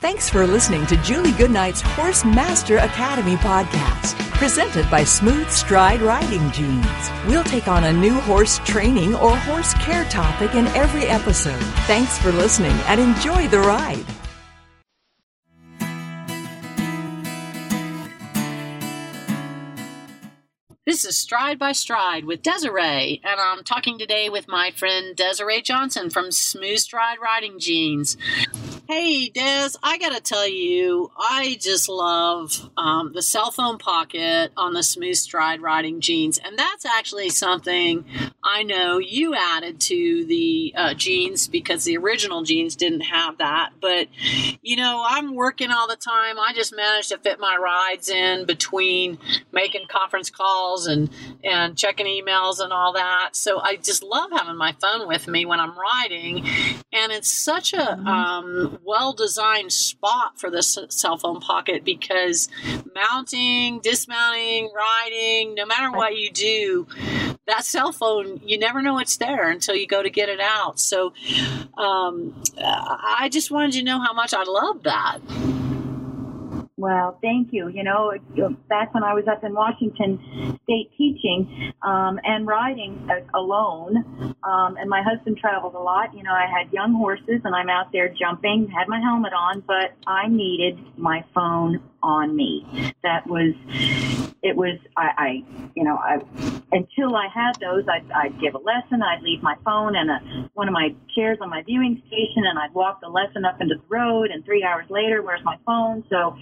Thanks for listening to Julie Goodnight's Horse Master Academy podcast, presented by Smooth Stride Riding Jeans. We'll take on a new horse training or horse care topic in every episode. Thanks for listening and enjoy the ride. This is Stride by Stride with Desiree, and I'm talking today with my friend Desiree Johnson from Smooth Stride Riding Jeans. Hey, Des, I gotta tell you, I just love um, the cell phone pocket on the Smooth Stride Riding Jeans, and that's actually something I know you added to the uh, jeans because the original jeans didn't have that. But you know, I'm working all the time. I just managed to fit my rides in between making conference calls and and checking emails and all that. So I just love having my phone with me when I'm riding, and it's such a um, well designed spot for the cell phone pocket because mounting, dismounting, riding, no matter what you do, that cell phone, you never know it's there until you go to get it out. So um, I just wanted you to know how much I love that. Well, thank you. You know, back when I was up in Washington State teaching um, and riding alone, um, and my husband traveled a lot. You know, I had young horses, and I'm out there jumping, had my helmet on, but I needed my phone on me. That was, it was, I, I you know, I, until I had those, I'd, I'd give a lesson, I'd leave my phone and a, one of my chairs on my viewing station, and I'd walk the lesson up into the road, and three hours later, where's my phone? So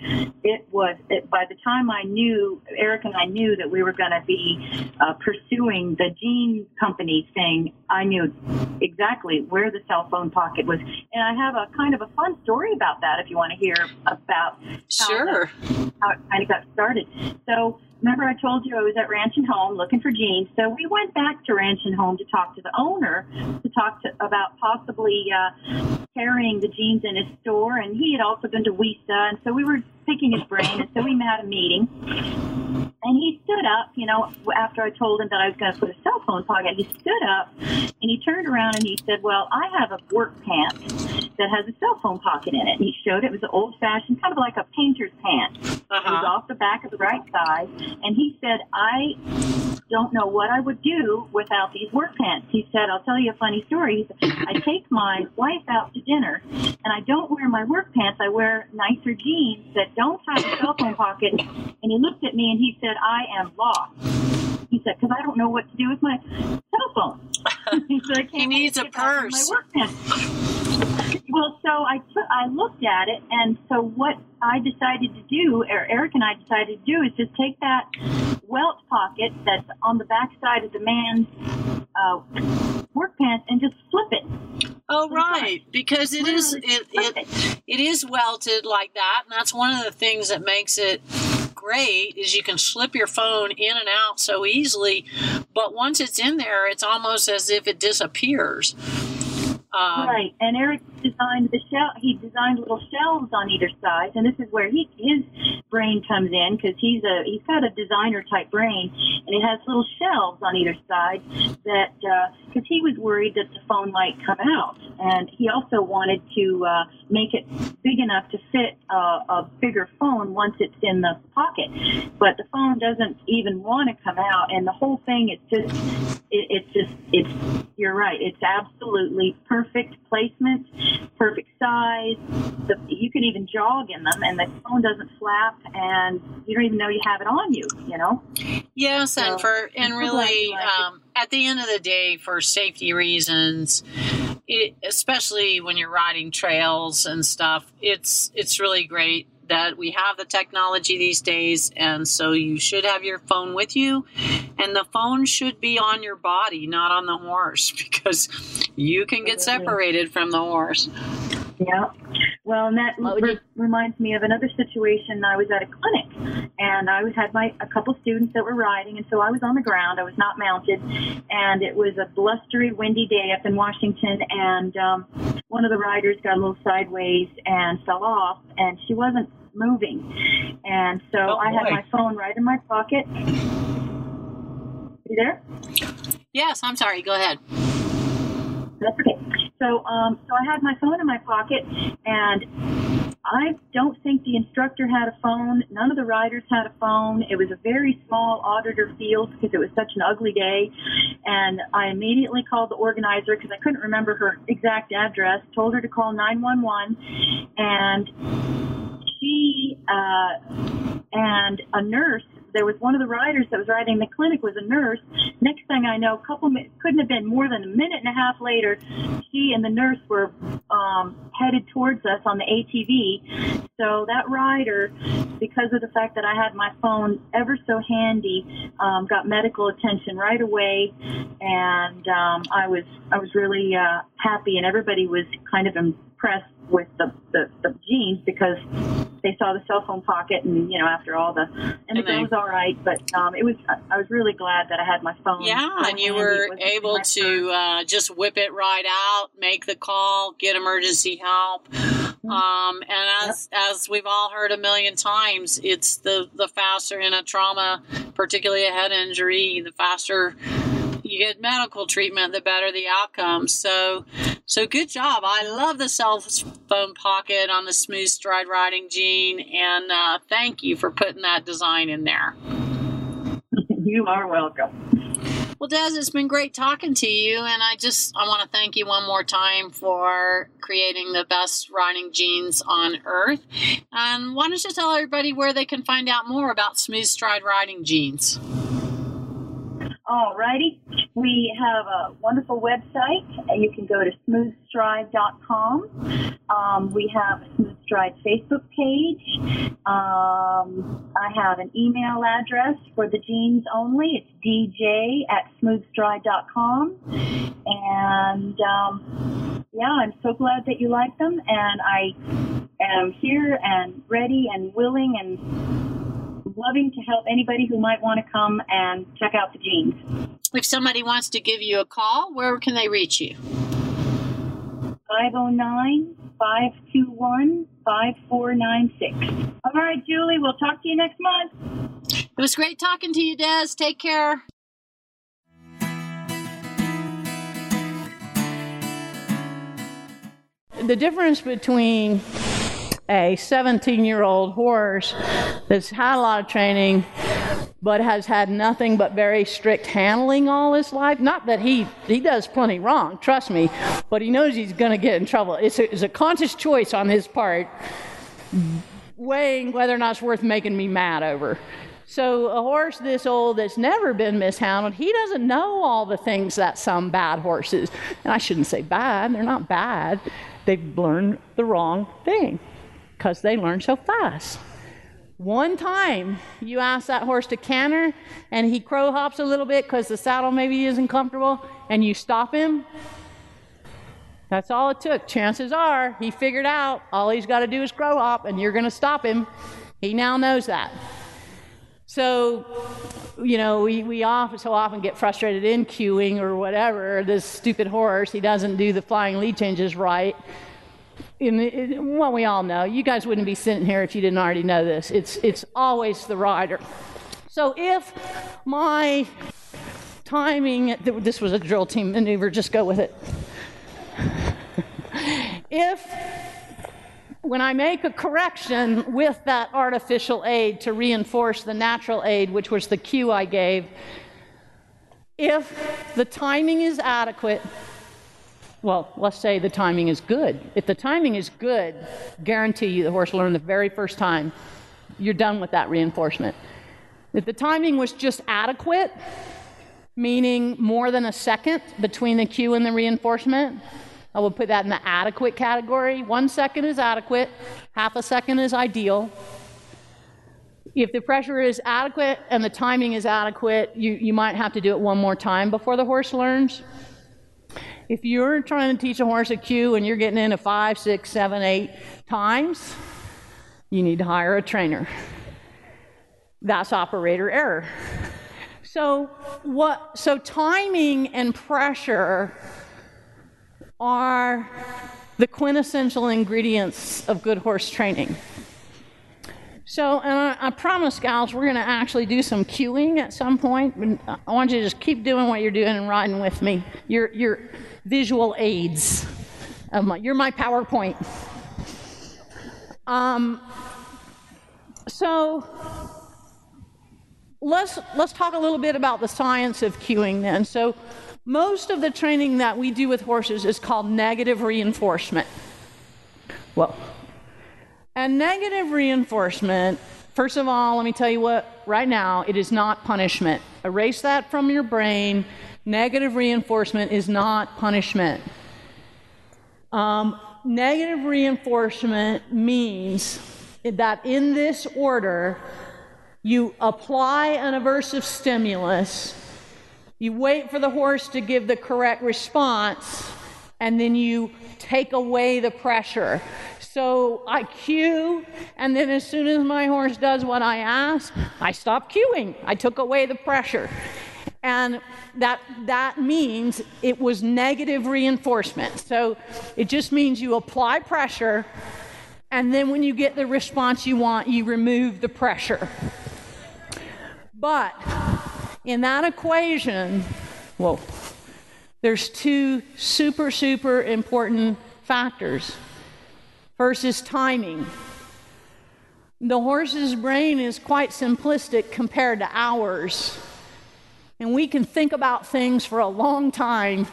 it was, it, by the time I knew, Eric and I knew that we were going to be uh, pursuing the jean company thing, I knew exactly where the cell phone pocket was. And I have a kind of a fun story about that if you want to hear about sure how it kind of got started. So remember I told you I was at Ranch and Home looking for jeans. So we went back to Ranch and Home to talk to the owner to talk to, about possibly uh, carrying the jeans in his store. And he had also been to WESA. And so we were picking his brain. And so we had a meeting. And he stood up, you know, after I told him that I was going to put a cell phone pocket, he stood up and he turned around and he said, Well, I have a work pant that has a cell phone pocket in it. And he showed it. It was an old fashioned, kind of like a painter's pant. Uh-huh. It was off the back of the right side. And he said, I don't know what I would do without these work pants. He said, I'll tell you a funny story. Said, I take my wife out to dinner and I don't wear my work pants. I wear nicer jeans that don't have a cell phone pocket. And he looked at me and he said, I am lost. He said, because I don't know what to do with my cell phone. he said, he needs a purse. My work pants. Well, so I took, I looked at it, and so what I decided to do, or Eric and I decided to do, is just take that welt pocket that's on the back side of the man's uh, work pants and just flip it. Oh right, because it is it, it it is welted like that, and that's one of the things that makes it great is you can slip your phone in and out so easily, but once it's in there, it's almost as if it disappears. Um, right, and Eric designed the shell. He designed little shelves on either side, and this is where he his brain comes in because he's a he's got a designer type brain, and it has little shelves on either side that because uh, he was worried that the phone might come out, and he also wanted to uh, make it big enough to fit uh, a bigger phone once it's in the pocket, but the phone doesn't even want to come out, and the whole thing is just it, it's just it's you're right. It's absolutely perfect placement, perfect size. The, you can even jog in them, and the phone doesn't flap, and you don't even know you have it on you. You know. Yes, so, and for and really, um, at the end of the day, for safety reasons, it, especially when you're riding trails and stuff, it's it's really great that we have the technology these days, and so you should have your phone with you, and the phone should be on your body, not on the horse, because you can get separated from the horse. Yeah. Well, and that re- reminds me of another situation. I was at a clinic, and I had my a couple students that were riding, and so I was on the ground. I was not mounted, and it was a blustery, windy day up in Washington, and um, one of the riders got a little sideways and fell off, and she wasn't moving. And so oh, I had my phone right in my pocket. You there? Yes, I'm sorry. Go ahead. That's okay. So, um, so I had my phone in my pocket, and I don't think the instructor had a phone. None of the riders had a phone. It was a very small auditor field because it was such an ugly day. And I immediately called the organizer because I couldn't remember her exact address, told her to call 911, and she uh, and a nurse there was one of the riders that was riding the clinic was a nurse. Next thing I know, a couple couldn't have been more than a minute and a half later, she and the nurse were um, headed towards us on the ATV. So that rider, because of the fact that I had my phone ever so handy, um, got medical attention right away, and um, I was I was really uh, happy, and everybody was kind of impressed with the, the, the jeans because they saw the cell phone pocket. And you know after all the and, the girl was all right. But um it was i was really glad that i had my phone yeah and you were able to uh, just whip it right out make the call get emergency help. Mm-hmm. um and as yep. As we've all heard a million times it's the the faster in a trauma particularly a head injury the faster you get medical treatment, the better the outcome. So, so good job. I love the cell phone pocket on the smooth stride riding jean, and uh, thank you for putting that design in there. You are welcome. Well, Des, it's been great talking to you, and I just I want to thank you one more time for creating the best riding jeans on earth. And why don't you tell everybody where they can find out more about Smooth Stride riding jeans? Alrighty. We have a wonderful website. And you can go to smoothstride.com. Um, we have a Smooth Stride Facebook page. Um, I have an email address for the jeans only. It's dj at smoothstride.com. And um, yeah, I'm so glad that you like them. And I am here and ready and willing and loving to help anybody who might want to come and check out the jeans. If somebody wants to give you a call, where can they reach you? 509 521 5496. All right, Julie, we'll talk to you next month. It was great talking to you, Des. Take care. The difference between a 17 year old horse that's had a lot of training but has had nothing but very strict handling all his life. Not that he, he does plenty wrong, trust me, but he knows he's going to get in trouble. It's a, it's a conscious choice on his part, weighing whether or not it's worth making me mad over. So, a horse this old that's never been mishandled, he doesn't know all the things that some bad horses, and I shouldn't say bad, they're not bad, they've learned the wrong thing because they learn so fast. One time you ask that horse to canter and he crow hops a little bit because the saddle maybe isn't comfortable and you stop him. That's all it took. Chances are he figured out all he's got to do is crow hop and you're going to stop him. He now knows that. So, you know, we, we often, so often get frustrated in cueing or whatever. This stupid horse, he doesn't do the flying lead changes right in, in what we all know, you guys wouldn't be sitting here if you didn't already know this. It's, it's always the rider. So if my timing, this was a drill team maneuver, just go with it. if when I make a correction with that artificial aid to reinforce the natural aid, which was the cue I gave, if the timing is adequate, well, let's say the timing is good. If the timing is good, guarantee you the horse will learn the very first time. You're done with that reinforcement. If the timing was just adequate, meaning more than a second between the cue and the reinforcement, I would put that in the adequate category. One second is adequate, half a second is ideal. If the pressure is adequate and the timing is adequate, you, you might have to do it one more time before the horse learns. If you're trying to teach a horse a cue and you're getting in into five, six, seven, eight times, you need to hire a trainer. That's operator error. So what so timing and pressure are the quintessential ingredients of good horse training. So, and I, I promise, gals, we're going to actually do some cueing at some point. I want you to just keep doing what you're doing and riding with me. You're, you're, visual aids. My, you're my PowerPoint. Um, so let's let's talk a little bit about the science of cueing then. So most of the training that we do with horses is called negative reinforcement. Well, and negative reinforcement, first of all, let me tell you what, right now, it is not punishment. Erase that from your brain. Negative reinforcement is not punishment. Um, negative reinforcement means that in this order, you apply an aversive stimulus, you wait for the horse to give the correct response, and then you take away the pressure. So I cue, and then as soon as my horse does what I ask, I stop cueing. I took away the pressure. And that, that means it was negative reinforcement. So it just means you apply pressure, and then when you get the response you want, you remove the pressure. But in that equation, well, there's two super, super important factors. First is timing. The horse's brain is quite simplistic compared to ours. And we can think about things for a long time,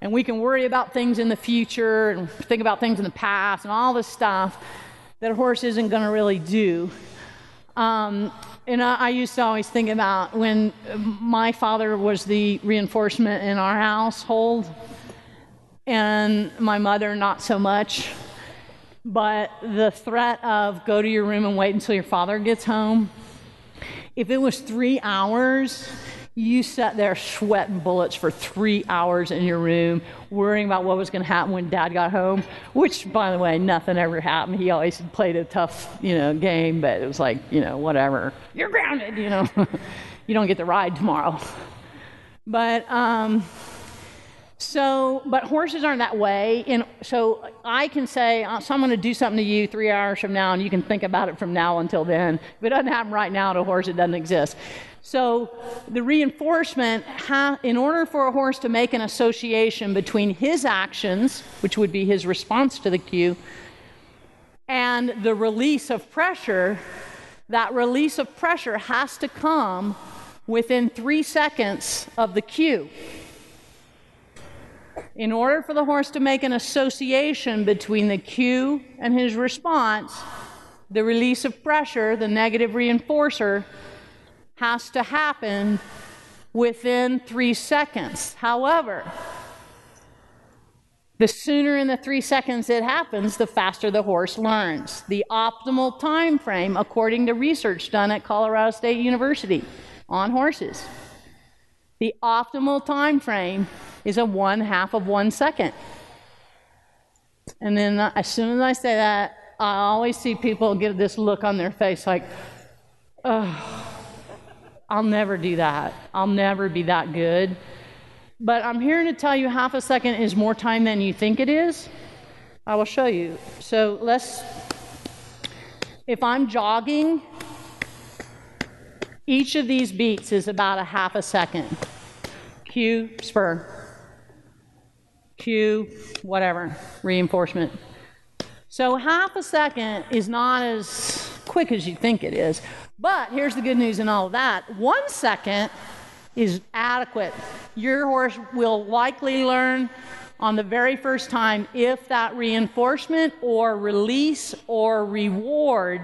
and we can worry about things in the future, and think about things in the past, and all this stuff that a horse isn't going to really do. Um, and I, I, used to always think about when my father was the reinforcement in our household, and my mother not so much. But the threat of go to your room and wait until your father gets home, if it was three hours, you sat there sweating bullets for three hours in your room, worrying about what was going to happen when dad got home, which, by the way, nothing ever happened. He always played a tough, you know, game, but it was like, you know, whatever. You're grounded, you know. you don't get the ride tomorrow. But, um, so, but horses aren't that way. And so I can say, oh, so I'm going to do something to you three hours from now, and you can think about it from now until then. If it doesn't happen right now to a horse, it doesn't exist. So the reinforcement, in order for a horse to make an association between his actions, which would be his response to the cue, and the release of pressure, that release of pressure has to come within three seconds of the cue. In order for the horse to make an association between the cue and his response, the release of pressure, the negative reinforcer, has to happen within three seconds. However, the sooner in the three seconds it happens, the faster the horse learns. The optimal time frame, according to research done at Colorado State University on horses, the optimal time frame is a one half of one second. And then as soon as I say that, I always see people get this look on their face like, oh, I'll never do that. I'll never be that good. But I'm here to tell you half a second is more time than you think it is. I will show you. So let's, if I'm jogging, each of these beats is about a half a second. Cue, spur. Cue, whatever, reinforcement. So half a second is not as quick as you think it is. But here's the good news in all of that one second is adequate. Your horse will likely learn on the very first time if that reinforcement or release or reward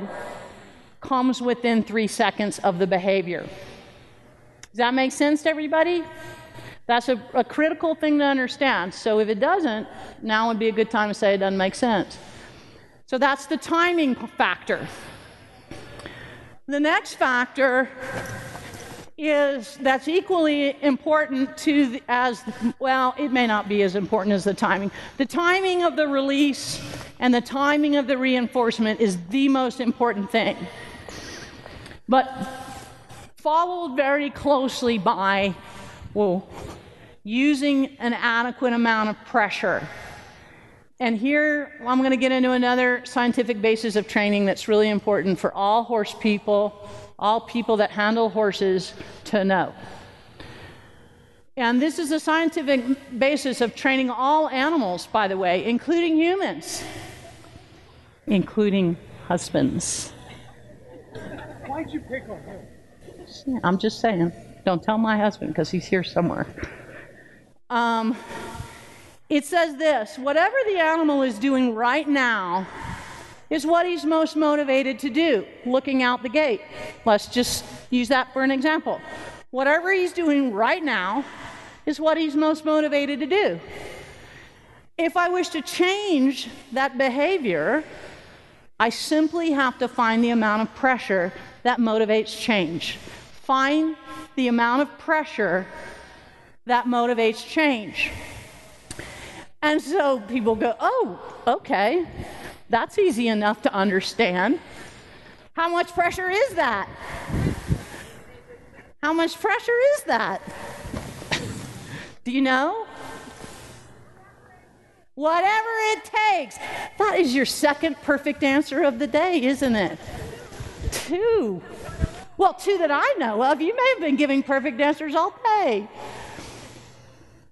comes within three seconds of the behavior. Does that make sense to everybody? That's a, a, critical thing to understand. So if it doesn't, now would be a good time to say it doesn't make sense. So that's the timing factor. The next factor is that's equally important to the, as well it may not be as important as the timing. The timing of the release and the timing of the reinforcement is the most important thing. But followed very closely by well using an adequate amount of pressure and here I'm going to get into another scientific basis of training that's really important for all horse people, all people that handle horses to know. And this is a scientific basis of training all animals, by the way, including humans, including husbands. Why'd you pick on him? I'm just saying. Don't tell my husband because he's here somewhere. Um, it says this whatever the animal is doing right now is what he's most motivated to do, looking out the gate. Let's just use that for an example. Whatever he's doing right now is what he's most motivated to do. If I wish to change that behavior, I simply have to find the amount of pressure that motivates change. Find the amount of pressure that motivates change. And so people go, oh, okay, that's easy enough to understand. How much pressure is that? How much pressure is that? Do you know? Whatever it takes. That is your second perfect answer of the day, isn't it? Two. Well, two that I know of. You may have been giving perfect answers all day.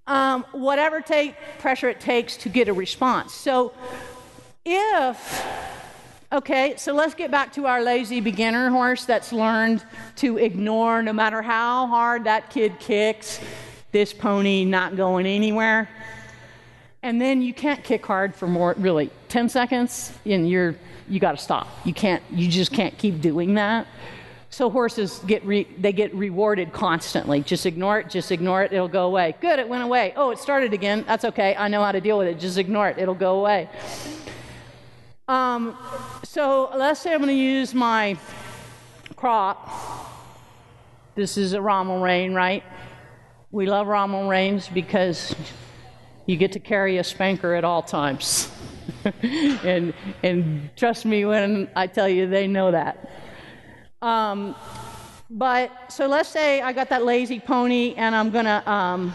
Um, whatever take, pressure it takes to get a response. So, if, okay, so let's get back to our lazy beginner horse that's learned to ignore no matter how hard that kid kicks, this pony not going anywhere. And then you can't kick hard for more, really, 10 seconds, and you're, you got to stop. You can't, you just can't keep doing that. So horses get re, they get rewarded constantly. Just ignore it, just ignore it, it'll go away. Good, it went away. Oh, it started again. That's okay. I know how to deal with it. Just ignore it, it'll go away. Um, so let's say I'm going to use my crop. This is a romal rein, right? We love romal reins because you get to carry a spanker at all times. and, and trust me when I tell you, they know that. Um, but so let's say I got that lazy pony and I'm going to um,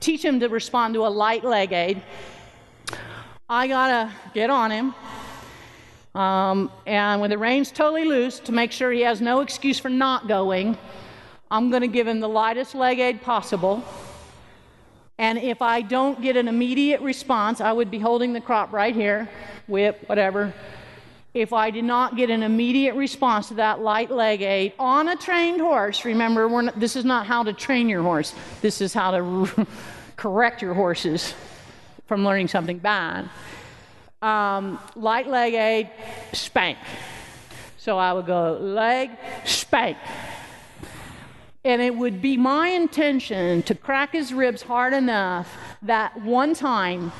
teach him to respond to a light leg aid. I got to get on him. Um, and when the rein's totally loose, to make sure he has no excuse for not going, I'm going to give him the lightest leg aid possible. And if I don't get an immediate response, I would be holding the crop right here, whip, whatever, if I did not get an immediate response to that light leg aid on a trained horse, remember, not, this is not how to train your horse, this is how to correct your horses from learning something bad. Um, light leg aid, spank. So I would go leg, spank. And it would be my intention to crack his ribs hard enough that one time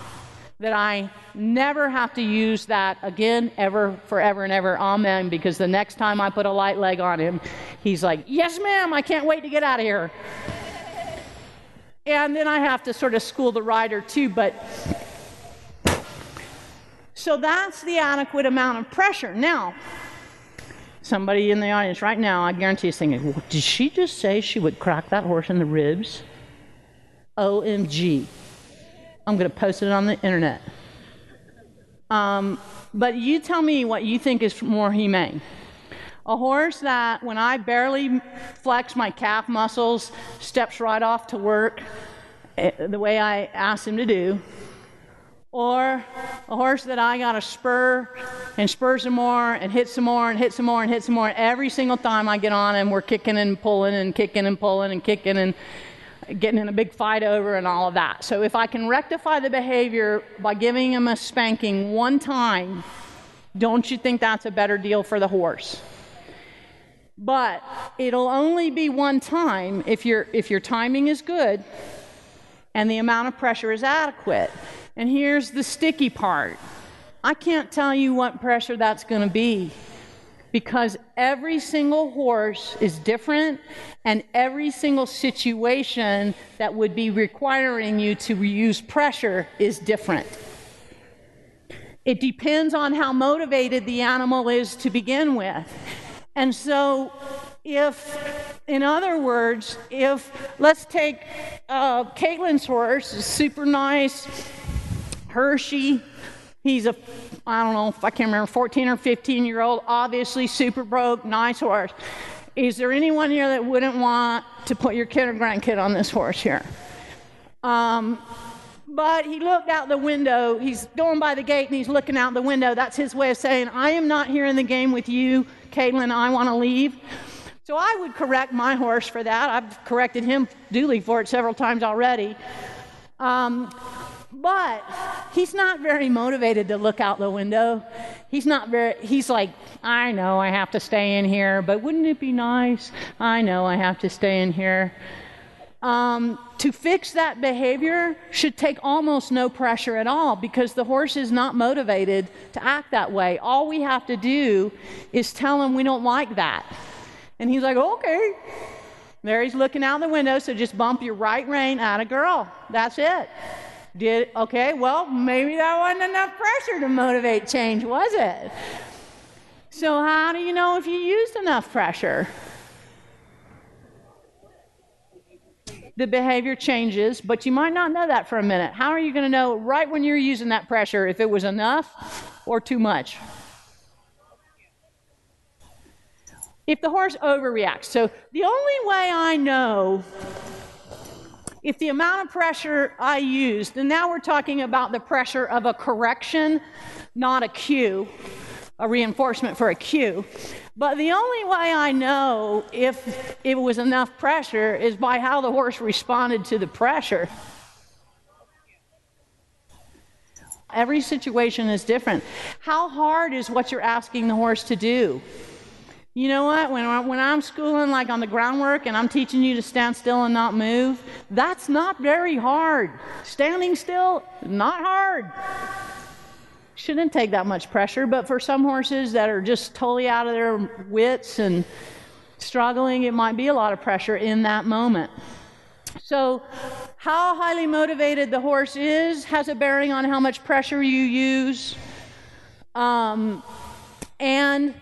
that I never have to use that again, ever, forever and ever. Amen. Because the next time I put a light leg on him, he's like, Yes, ma'am, I can't wait to get out of here. And then I have to sort of school the rider too, but. So that's the adequate amount of pressure. Now, somebody in the audience right now, I guarantee is thinking, well, did she just say she would crack that horse in the ribs? OMG. I'm going to post it on the internet. Um, but you tell me what you think is more humane. A horse that, when I barely flex my calf muscles, steps right off to work eh, the way I asked him to do, or a horse that I got to spur and spur some more and hit some more and hit some more and hit some more. Every single time I get on him, we're kicking and pulling and kicking and pulling and kicking and getting in a big fight over and all of that. So if I can rectify the behavior by giving him a spanking one time, don't you think that's a better deal for the horse? But it'll only be one time if your if your timing is good and the amount of pressure is adequate. And here's the sticky part. I can't tell you what pressure that's going to be because every single horse is different and every single situation that would be requiring you to use pressure is different. It depends on how motivated the animal is to begin with. And so, if, in other words, if let's take uh, Caitlin's horse, super nice, Hershey, he's a I don't know I can't remember, 14 or 15 year old, obviously super broke, nice horse. Is there anyone here that wouldn't want to put your kid or grandkid on this horse here? Um, But he looked out the window. He's going by the gate and he's looking out the window. That's his way of saying, I am not here in the game with you, Caitlin. I want to leave. So I would correct my horse for that. I've corrected him duly for it several times already. Um, but he's not very motivated to look out the window. He's not very, he's like, I know I have to stay in here, but wouldn't it be nice? I know I have to stay in here. Um, to fix that behavior should take almost no pressure at all because the horse is not motivated to act that way. All we have to do is tell him we don't like that. And he's like, okay. There he's looking out the window, so just bump your right rein at a girl. That's it. Did okay, well, maybe that wasn't enough pressure to motivate change, was it? So how do you know if you used enough pressure? The behavior changes, but you might not know that for a minute. How are you going to know right when you're using that pressure if it was enough or too much? if the horse overreacts. So the only way I know if the amount of pressure I used, and now we're talking about the pressure of a correction, not a cue, a reinforcement for a cue. But the only way I know if it was enough pressure is by how the horse responded to the pressure. Every situation is different. How hard is what you're asking the horse to do? You know what? When, I, when I'm schooling, like on the groundwork, and I'm teaching you to stand still and not move, that's not very hard. Standing still, not hard. Shouldn't take that much pressure, but for some horses that are just totally out of their wits and struggling, it might be a lot of pressure in that moment. So, how highly motivated the horse is has a bearing on how much pressure you use. Um, and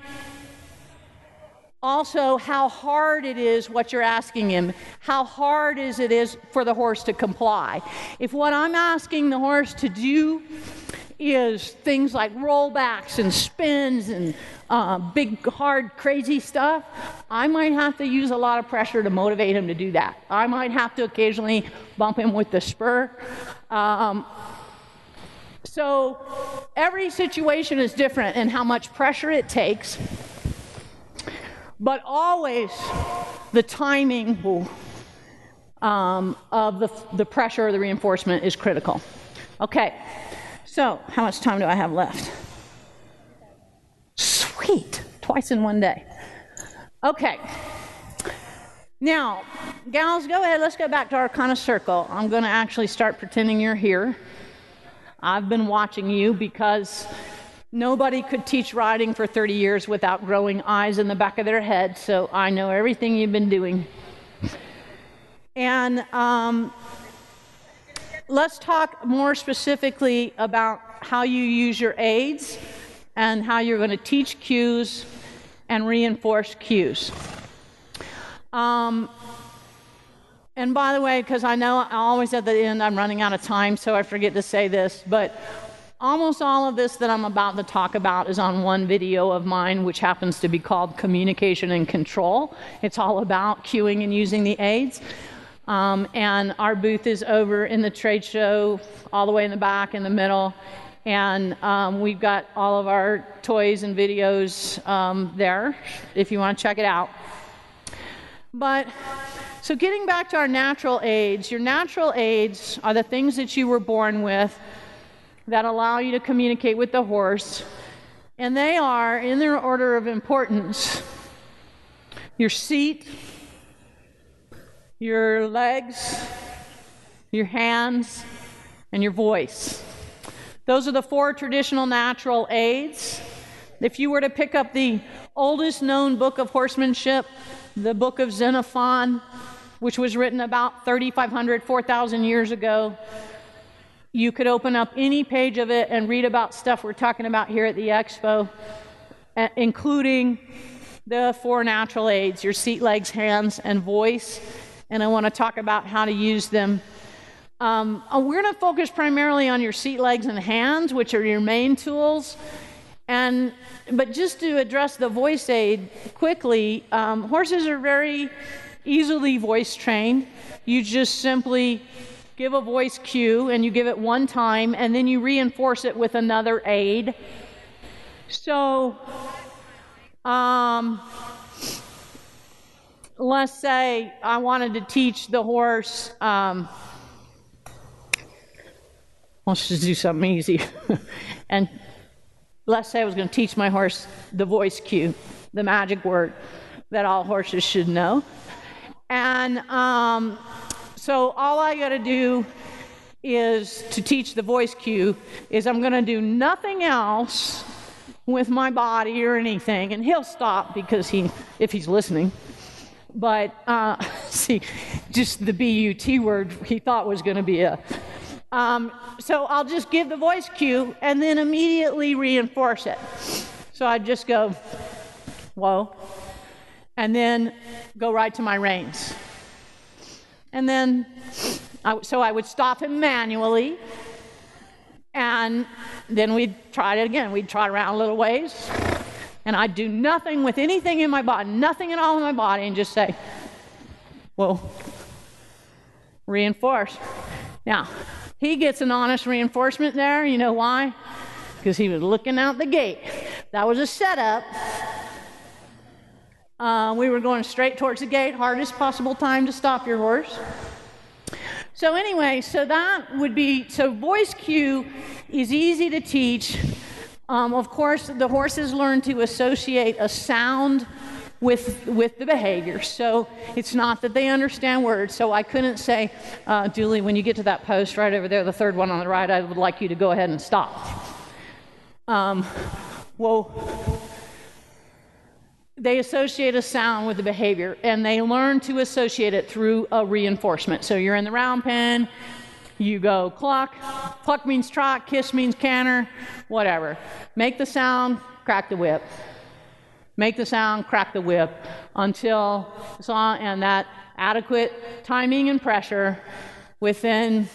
also how hard it is what you're asking him. How hard is it is for the horse to comply? If what i'm asking the horse to do is things like rollbacks and spins and uh, big hard crazy stuff i might have to use a lot of pressure to motivate him to do that. I might have to occasionally bump him with the spur. Um, so every situation is different and how much pressure it takes but always the timing um, of the, the pressure or the reinforcement is critical. Okay, so how much time do I have left? Sweet, twice in one day. Okay. Now, gals, go ahead. Let's go back to our kind of circle. I'm going to actually start pretending you're here. I've been watching you because Nobody could teach riding for 30 years without growing eyes in the back of their head, so I know everything you've been doing. And um, let's talk more specifically about how you use your aids and how you're going to teach cues and reinforce cues. Um, and by the way, because I know always at the end I'm running out of time, so I forget to say this, but Almost all of this that I'm about to talk about is on one video of mine, which happens to be called Communication and Control. It's all about cueing and using the aids. Um, and our booth is over in the trade show, all the way in the back, in the middle. And um, we've got all of our toys and videos um, there if you want to check it out. But so, getting back to our natural aids, your natural aids are the things that you were born with that allow you to communicate with the horse. And they are, in their order of importance, your seat, your legs, your hands, and your voice. Those are the four traditional natural aids. If you were to pick up the oldest known book of horsemanship, the book of Xenophon, which was written about 3,500, 4,000 years ago, you could open up any page of it and read about stuff we're talking about here at the expo, including the four natural aids your seat, legs, hands, and voice. And I want to talk about how to use them. Um, uh, we're going to focus primarily on your seat, legs, and hands, which are your main tools. And but just to address the voice aid quickly, um, horses are very easily voice trained. You just simply give a voice cue and you give it one time and then you reinforce it with another aid. So, um, let's say I wanted to teach the horse, um, let's just do something easy. and let's say I was going to teach my horse the voice cue, the magic word that all horses should know. And um, so all I got to do is to teach the voice cue is I'm going to do nothing else with my body or anything, and he'll stop because he, if he's listening. But uh, see, just the BUT word he thought was going to be a. Um, so I'll just give the voice cue and then immediately reinforce it. So I just go, whoa, and then go right to my reins. And then, I, so I would stop him manually, and then we'd try it again. We'd trot around a little ways, and I'd do nothing with anything in my body, nothing at all in my body, and just say, Whoa, reinforce. Now, he gets an honest reinforcement there. You know why? Because he was looking out the gate. That was a setup. Uh, we were going straight towards the gate, hardest possible time to stop your horse. So, anyway, so that would be so voice cue is easy to teach. Um, of course, the horses learn to associate a sound with with the behavior. So it's not that they understand words. So I couldn't say, uh, Julie, when you get to that post right over there, the third one on the right, I would like you to go ahead and stop. Um, well, they associate a sound with the behavior and they learn to associate it through a reinforcement. So you're in the round pen, you go cluck, cluck means trot, kiss means canter, whatever. Make the sound, crack the whip. Make the sound, crack the whip until saw and that adequate timing and pressure within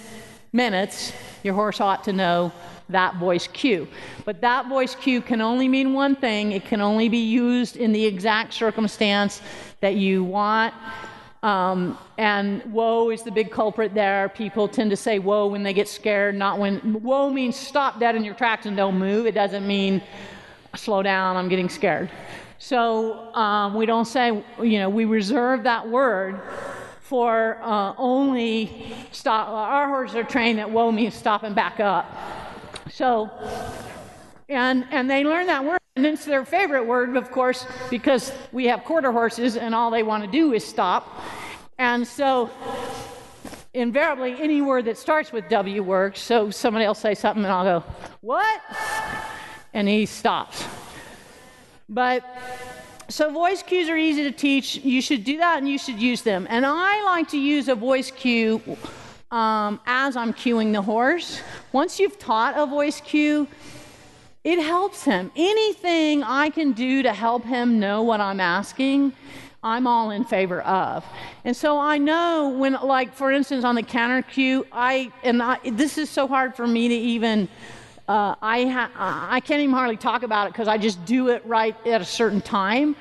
minutes, your horse ought to know that voice cue. But that voice cue can only mean one thing it can only be used in the exact circumstance that you want. Um, and whoa is the big culprit there. People tend to say whoa when they get scared, not when whoa means stop dead in your tracks and don't move. It doesn't mean slow down, I'm getting scared. So um, we don't say, you know, we reserve that word for uh, only stop. Our horses are trained that whoa means stop and back up. So, and, and they learn that word, and it's their favorite word, of course, because we have quarter horses and all they want to do is stop. And so, invariably, any word that starts with W works. So, somebody else say something, and I'll go, What? And he stops. But so voice cues are easy to teach. You should do that and you should use them. And I like to use a voice cue um, as I'm cueing the horse. Once you've taught a voice cue, it helps him. Anything I can do to help him know what I'm asking, I'm all in favor of. And so I know when, like, for instance, on the canter cue, I, and I, this is so hard for me to even. Uh, I, ha- I can't even hardly talk about it because I just do it right at a certain time.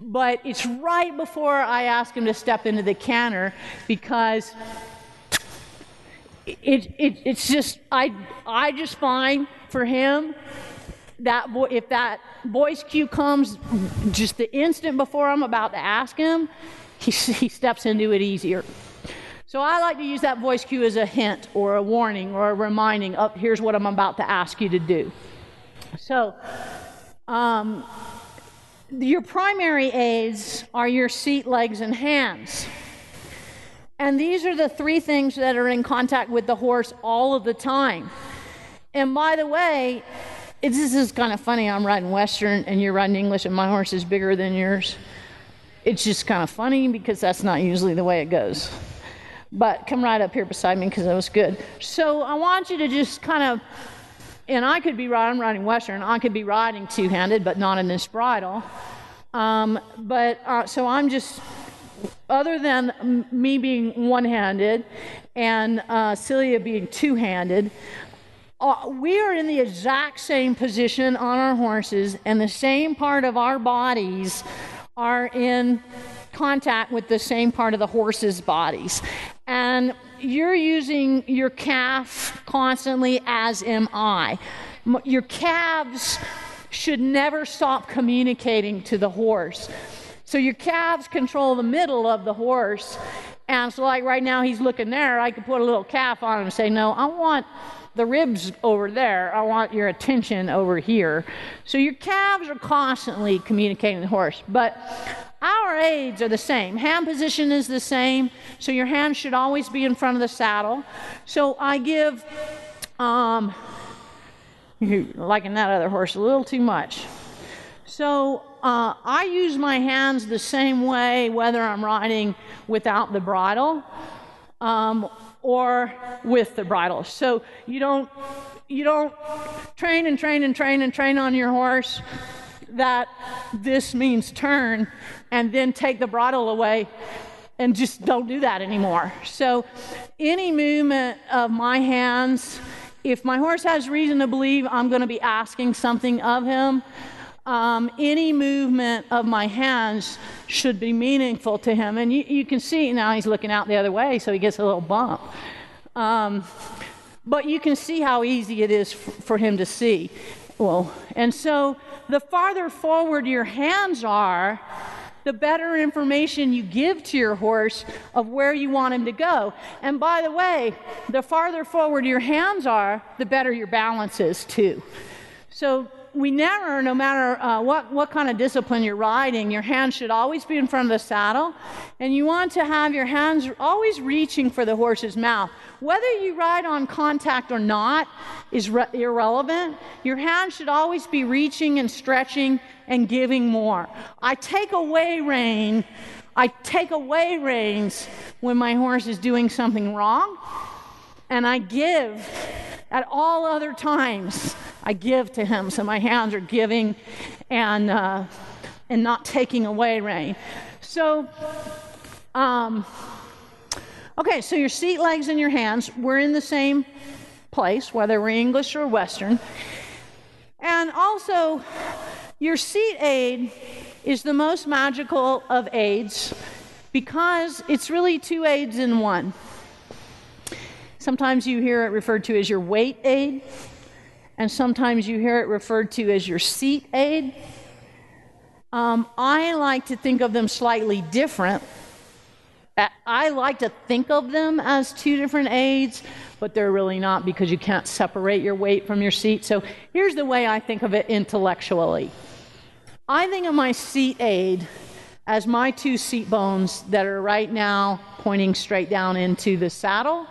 But it's right before I ask him to step into the canter because it, it, it's just I, I just find for him that boy, if that voice cue comes just the instant before I'm about to ask him, he, he steps into it easier. So I like to use that voice cue as a hint or a warning or a reminding of here's what I'm about to ask you to do. So um, your primary aids are your seat, legs, and hands. And these are the three things that are in contact with the horse all of the time. And by the way, this is kind of funny. I'm riding Western and you're riding English, and my horse is bigger than yours. It's just kind of funny because that's not usually the way it goes. But come right up here beside me because that was good. So I want you to just kind of, and I could be riding, I'm riding Western, I could be riding two handed, but not in this bridle. Um, but uh, so I'm just other than me being one handed and uh, Celia being two handed, uh, we are in the exact same position on our horses, and the same part of our bodies are in contact with the same part of the horses' bodies. And you're using your calf constantly, as am I. Your calves should never stop communicating to the horse. So your calves control the middle of the horse. And so, like right now, he's looking there. I could put a little calf on him and say, No, I want the ribs over there. I want your attention over here. So your calves are constantly communicating with the horse. But our aids are the same. Hand position is the same. So your hand should always be in front of the saddle. So I give, um, liking that other horse a little too much. So uh, I use my hands the same way whether I'm riding without the bridle um, or with the bridle. So you don't you don't train and train and train and train on your horse that this means turn and then take the bridle away and just don't do that anymore. So any movement of my hands if my horse has reason to believe I'm going to be asking something of him, um, any movement of my hands should be meaningful to him. And you, you, can see now he's looking out the other way, so he gets a little bump. Um, but you can see how easy it is f- for him to see. Well, and so the farther forward your hands are, the better information you give to your horse of where you want him to go. And by the way, the farther forward your hands are, the better your balance is too. So we never, no matter uh, what, what kind of discipline you're riding, your hands should always be in front of the saddle. And you want to have your hands always reaching for the horse's mouth. Whether you ride on contact or not is re- irrelevant. Your hands should always be reaching and stretching and giving more. I take away rein. I take away reins when my horse is doing something wrong, and I give at all other times. I give to him. So my hands are giving and, uh, and not taking away rein. So, um, okay, so your seat legs and your hands, we're in the same place, whether we're English or Western. And also, your seat aid is the most magical of aids because it's really two aids in one. Sometimes you hear it referred to as your weight aid, and sometimes you hear it referred to as your seat aid. Um, I like to think of them slightly different. I like to think of them as two different aids, but they're really not because you can't separate your weight from your seat. So here's the way I think of it intellectually I think of my seat aid as my two seat bones that are right now pointing straight down into the saddle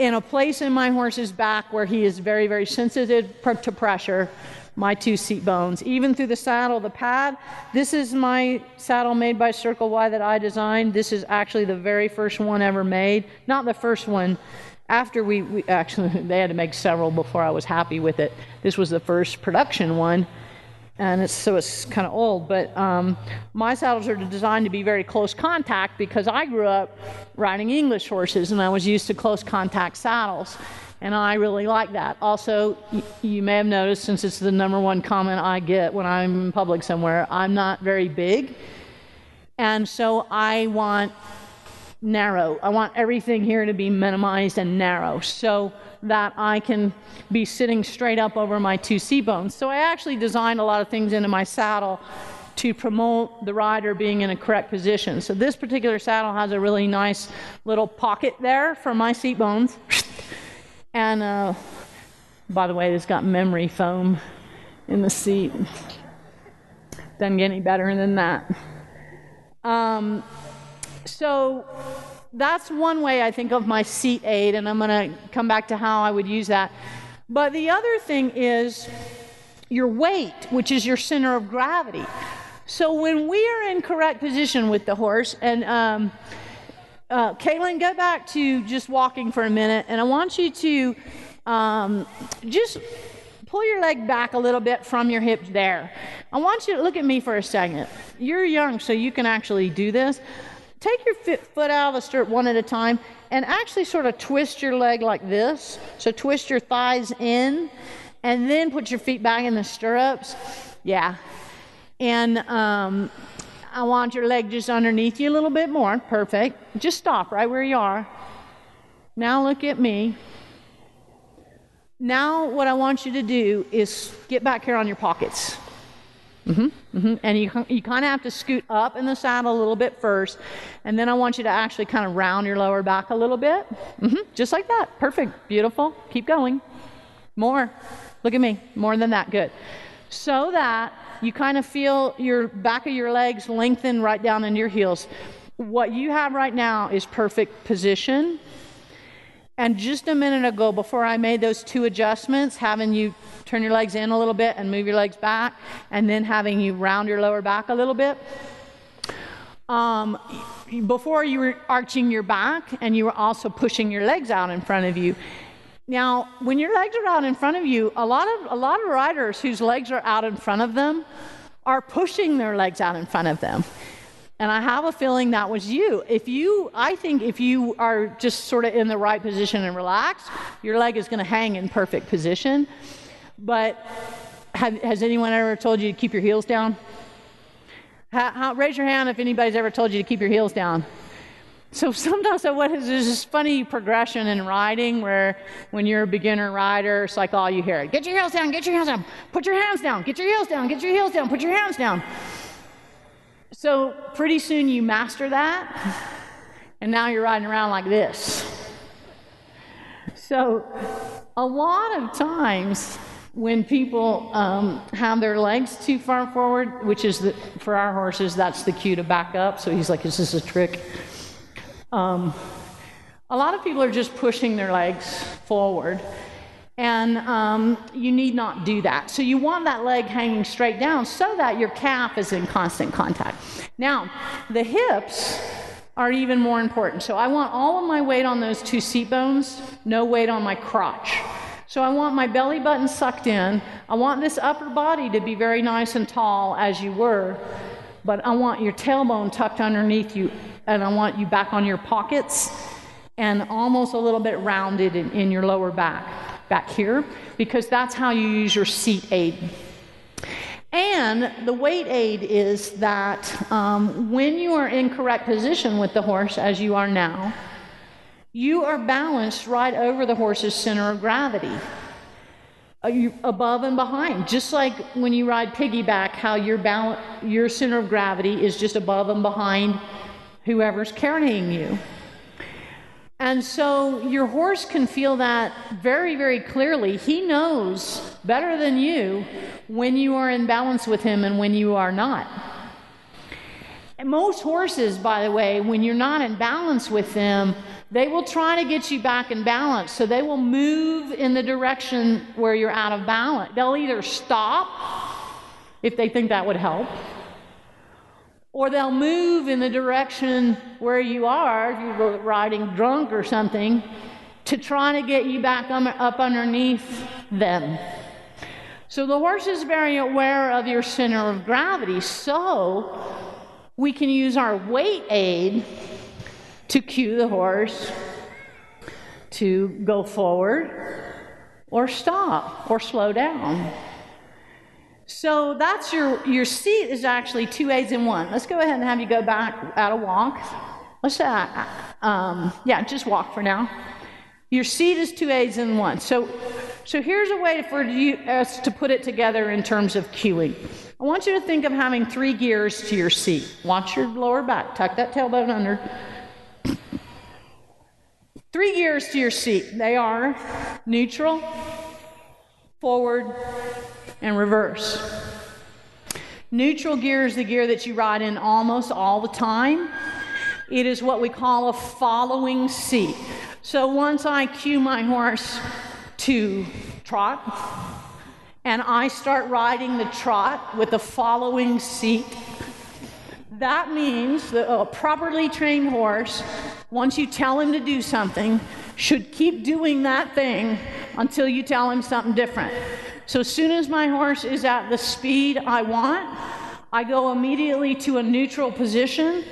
in a place in my horse's back where he is very, very sensitive to pressure, my two seat bones, even through the saddle, the pad. This is my saddle made by Circle Y that I designed. This is actually the very first one ever made. Not the first one. After we, we actually, they had to make several before I was happy with it. This was the first production one and it's, so it's kind of old. But um, my saddles are designed to be very close contact because I grew up riding English horses and I was used to close contact saddles. And I really like that. Also, you may have noticed, since it's the number one comment I get when I'm in public somewhere, I'm not very big. And so I want narrow. I want everything here to be minimized and narrow. So that I can be sitting straight up over my two C bones. So I actually designed a lot of things into my saddle to promote the rider being in a correct position. So this particular saddle has a really nice little pocket there for my seat bones. And uh, by the way, it's got memory foam in the seat. Doesn't get any better than that. Um, so that's one way I think of my seat aid, and I'm going to come back to how I would use that. But the other thing is your weight, which is your center of gravity. So when we are in correct position with the horse, and um, uh, go back to just walking for a minute, and I want you to um, just pull your leg back a little bit from your hips there. I want you to look at me for a second. You're young, so you can actually do this take your foot out of the stirrup one at a time and actually sort of twist your leg like this. So twist your thighs in and then put your feet back in the stirrups. Yeah. And um, I want your leg just underneath you a little bit more. Perfect. Just stop right where you are. Now look at me. Now, what I want you to do is get back here on your pockets. Mm-hmm, mm-hmm. And you, you kind of have to scoot up in the saddle a little bit first. And then I want you to actually kind of round your lower back a little bit. Mm-hmm, just like that. Perfect. Beautiful. Keep going. More. Look at me. More than that. Good. So that you kind of feel your back of your legs lengthen right down into your heels. What you have right now is perfect position. And just a minute ago, before I made those two adjustments, having you turn your legs in a little bit and move your legs back, and then having you round your lower back a little bit, um, before you were arching your back and you were also pushing your legs out in front of you. Now, when your legs are out in front of you, a lot of a lot of riders whose legs are out in front of them are pushing their legs out in front of them. And I have a feeling that was you. If you, I think if you are just sort of in the right position and relaxed, your leg is going to hang in perfect position. But have, has anyone ever told you to keep your heels down? How, how, raise your hand if anybody's ever told you to keep your heels down. So sometimes so what is there's this funny progression in riding where when you're a beginner rider, it's like all you hear: it. get your heels down, get your heels down, put your hands down, get your heels down, get your heels down, put your hands down. So pretty soon you master that, and now you're riding around like this. So a lot of times when people um, have their legs too far forward, which is the, for our horses, that's the cue to back up. So he's like, "Is this a trick?" Um, a lot of people are just pushing their legs forward, and um, you need not do that. So you want that leg hanging straight down so that your calf is in constant contact. Now, the hips are even more important. So I want all of my weight on those two seat bones, no weight on my crotch. So I want my belly button sucked in. I want this upper body to be very nice and tall as you were, but I want your tailbone tucked underneath you, and I want you back on your pockets and almost a little bit rounded in, in your lower back back here because that's how you use your seat aid. And the weight aid is that um, when you are in correct position with the horse, as you are now, you are balanced right over the horse's center of gravity, uh, above and behind. Just like when you ride piggyback, how your, bal- your center of gravity is just above and behind whoever's carrying you. And so your horse can feel that very, very clearly. He knows better than you when you are in balance with him and when you are not. And most horses, by the way, when you're not in balance with them, they will try to get you back in balance. So they will move in the direction where you're out of balance. They'll either stop if they think that would help or they'll move in the direction where you are, if you were riding drunk or something, to try to get you back up underneath them. So the horse is very aware of your center of gravity, so we can use our weight aid to cue the horse to go forward or stop or slow down. So that's your, your seat is actually two aids in one. Let's go ahead and have you go back at a walk. Let's, uh, um, yeah, just walk for now. Your seat is two aids in one. So, so here's a way for you, us to put it together in terms of cueing. I want you to think of having three gears to your seat. Watch your lower back. Tuck that tailbone under. Three gears to your seat. They are neutral, forward, and reverse. Neutral gear is the gear that you ride in almost all the time. It is what we call a following seat. So once I cue my horse to trot, and I start riding the trot with a following seat, that means that a properly trained horse, once you tell him to do something, should keep doing that thing until you tell him something different. So as soon as my horse is at the speed I want, I go immediately to a neutral position,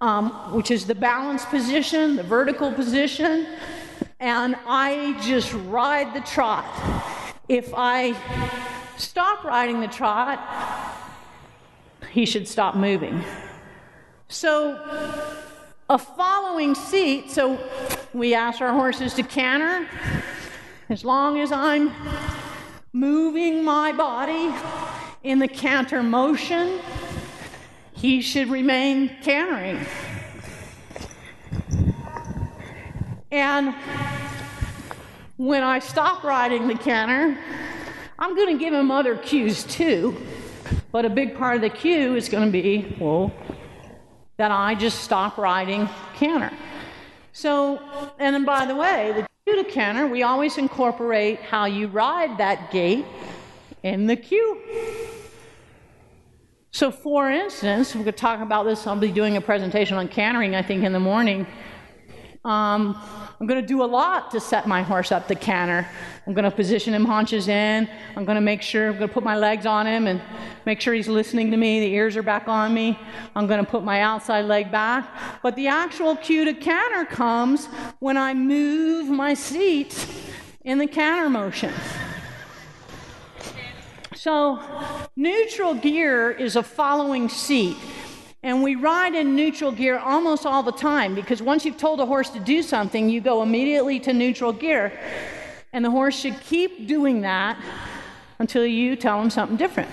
um, which is the balance position, the vertical position, and I just ride the trot. If I stop riding the trot, he should stop moving. So a following seat, so we ask our horses to canter. As long as I'm moving my body in the canter motion, he should remain cantering. And when I stop riding the canter, I'm going to give him other cues too. But a big part of the cue is going to be, well, that I just stop riding canter. So, and then by the way, the cue to canter, we always incorporate how you ride that gait in the cue. So, for instance, we could talk about this. I'll be doing a presentation on cantering, I think, in the morning. Um, I'm going to do a lot to set my horse up to canter. I'm going to position him haunches in. I'm going to make sure, I'm going to put my legs on him and make sure he's listening to me. The ears are back on me. I'm going to put my outside leg back. But the actual cue to canter comes when I move my seat in the canter motion. So, neutral gear is a following seat. And we ride in neutral gear almost all the time because once you've told a horse to do something, you go immediately to neutral gear. And the horse should keep doing that until you tell him something different.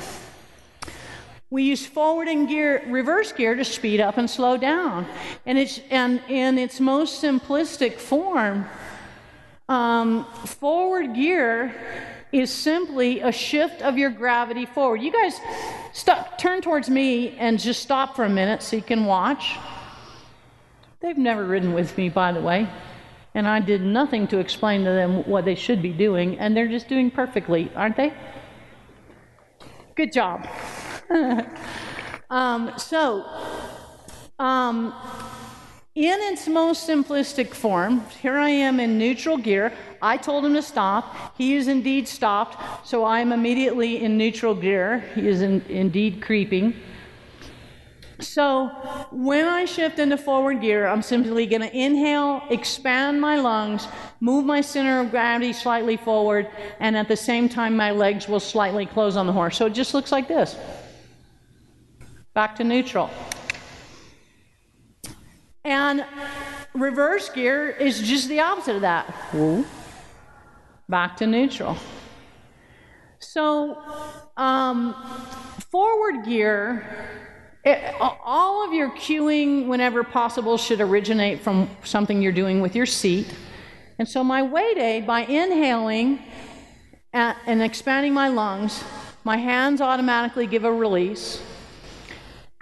We use forward and gear, reverse gear to speed up and slow down. And it's and in its most simplistic form, um, forward gear is simply a shift of your gravity forward. You guys stop, turn towards me and just stop for a minute so you can watch. They've never ridden with me, by the way, and I did nothing to explain to them what they should be doing, and they're just doing perfectly, aren't they? Good job. um, so, um, in its most simplistic form, here I am in neutral gear. I told him to stop. He is indeed stopped, so I am immediately in neutral gear. He is in, indeed creeping. So when I shift into forward gear, I'm simply going to inhale, expand my lungs, move my center of gravity slightly forward, and at the same time, my legs will slightly close on the horse. So it just looks like this. Back to neutral. And reverse gear is just the opposite of that. Back to neutral. So, um, forward gear, it, all of your cueing, whenever possible, should originate from something you're doing with your seat. And so, my weight aid, by inhaling and expanding my lungs, my hands automatically give a release.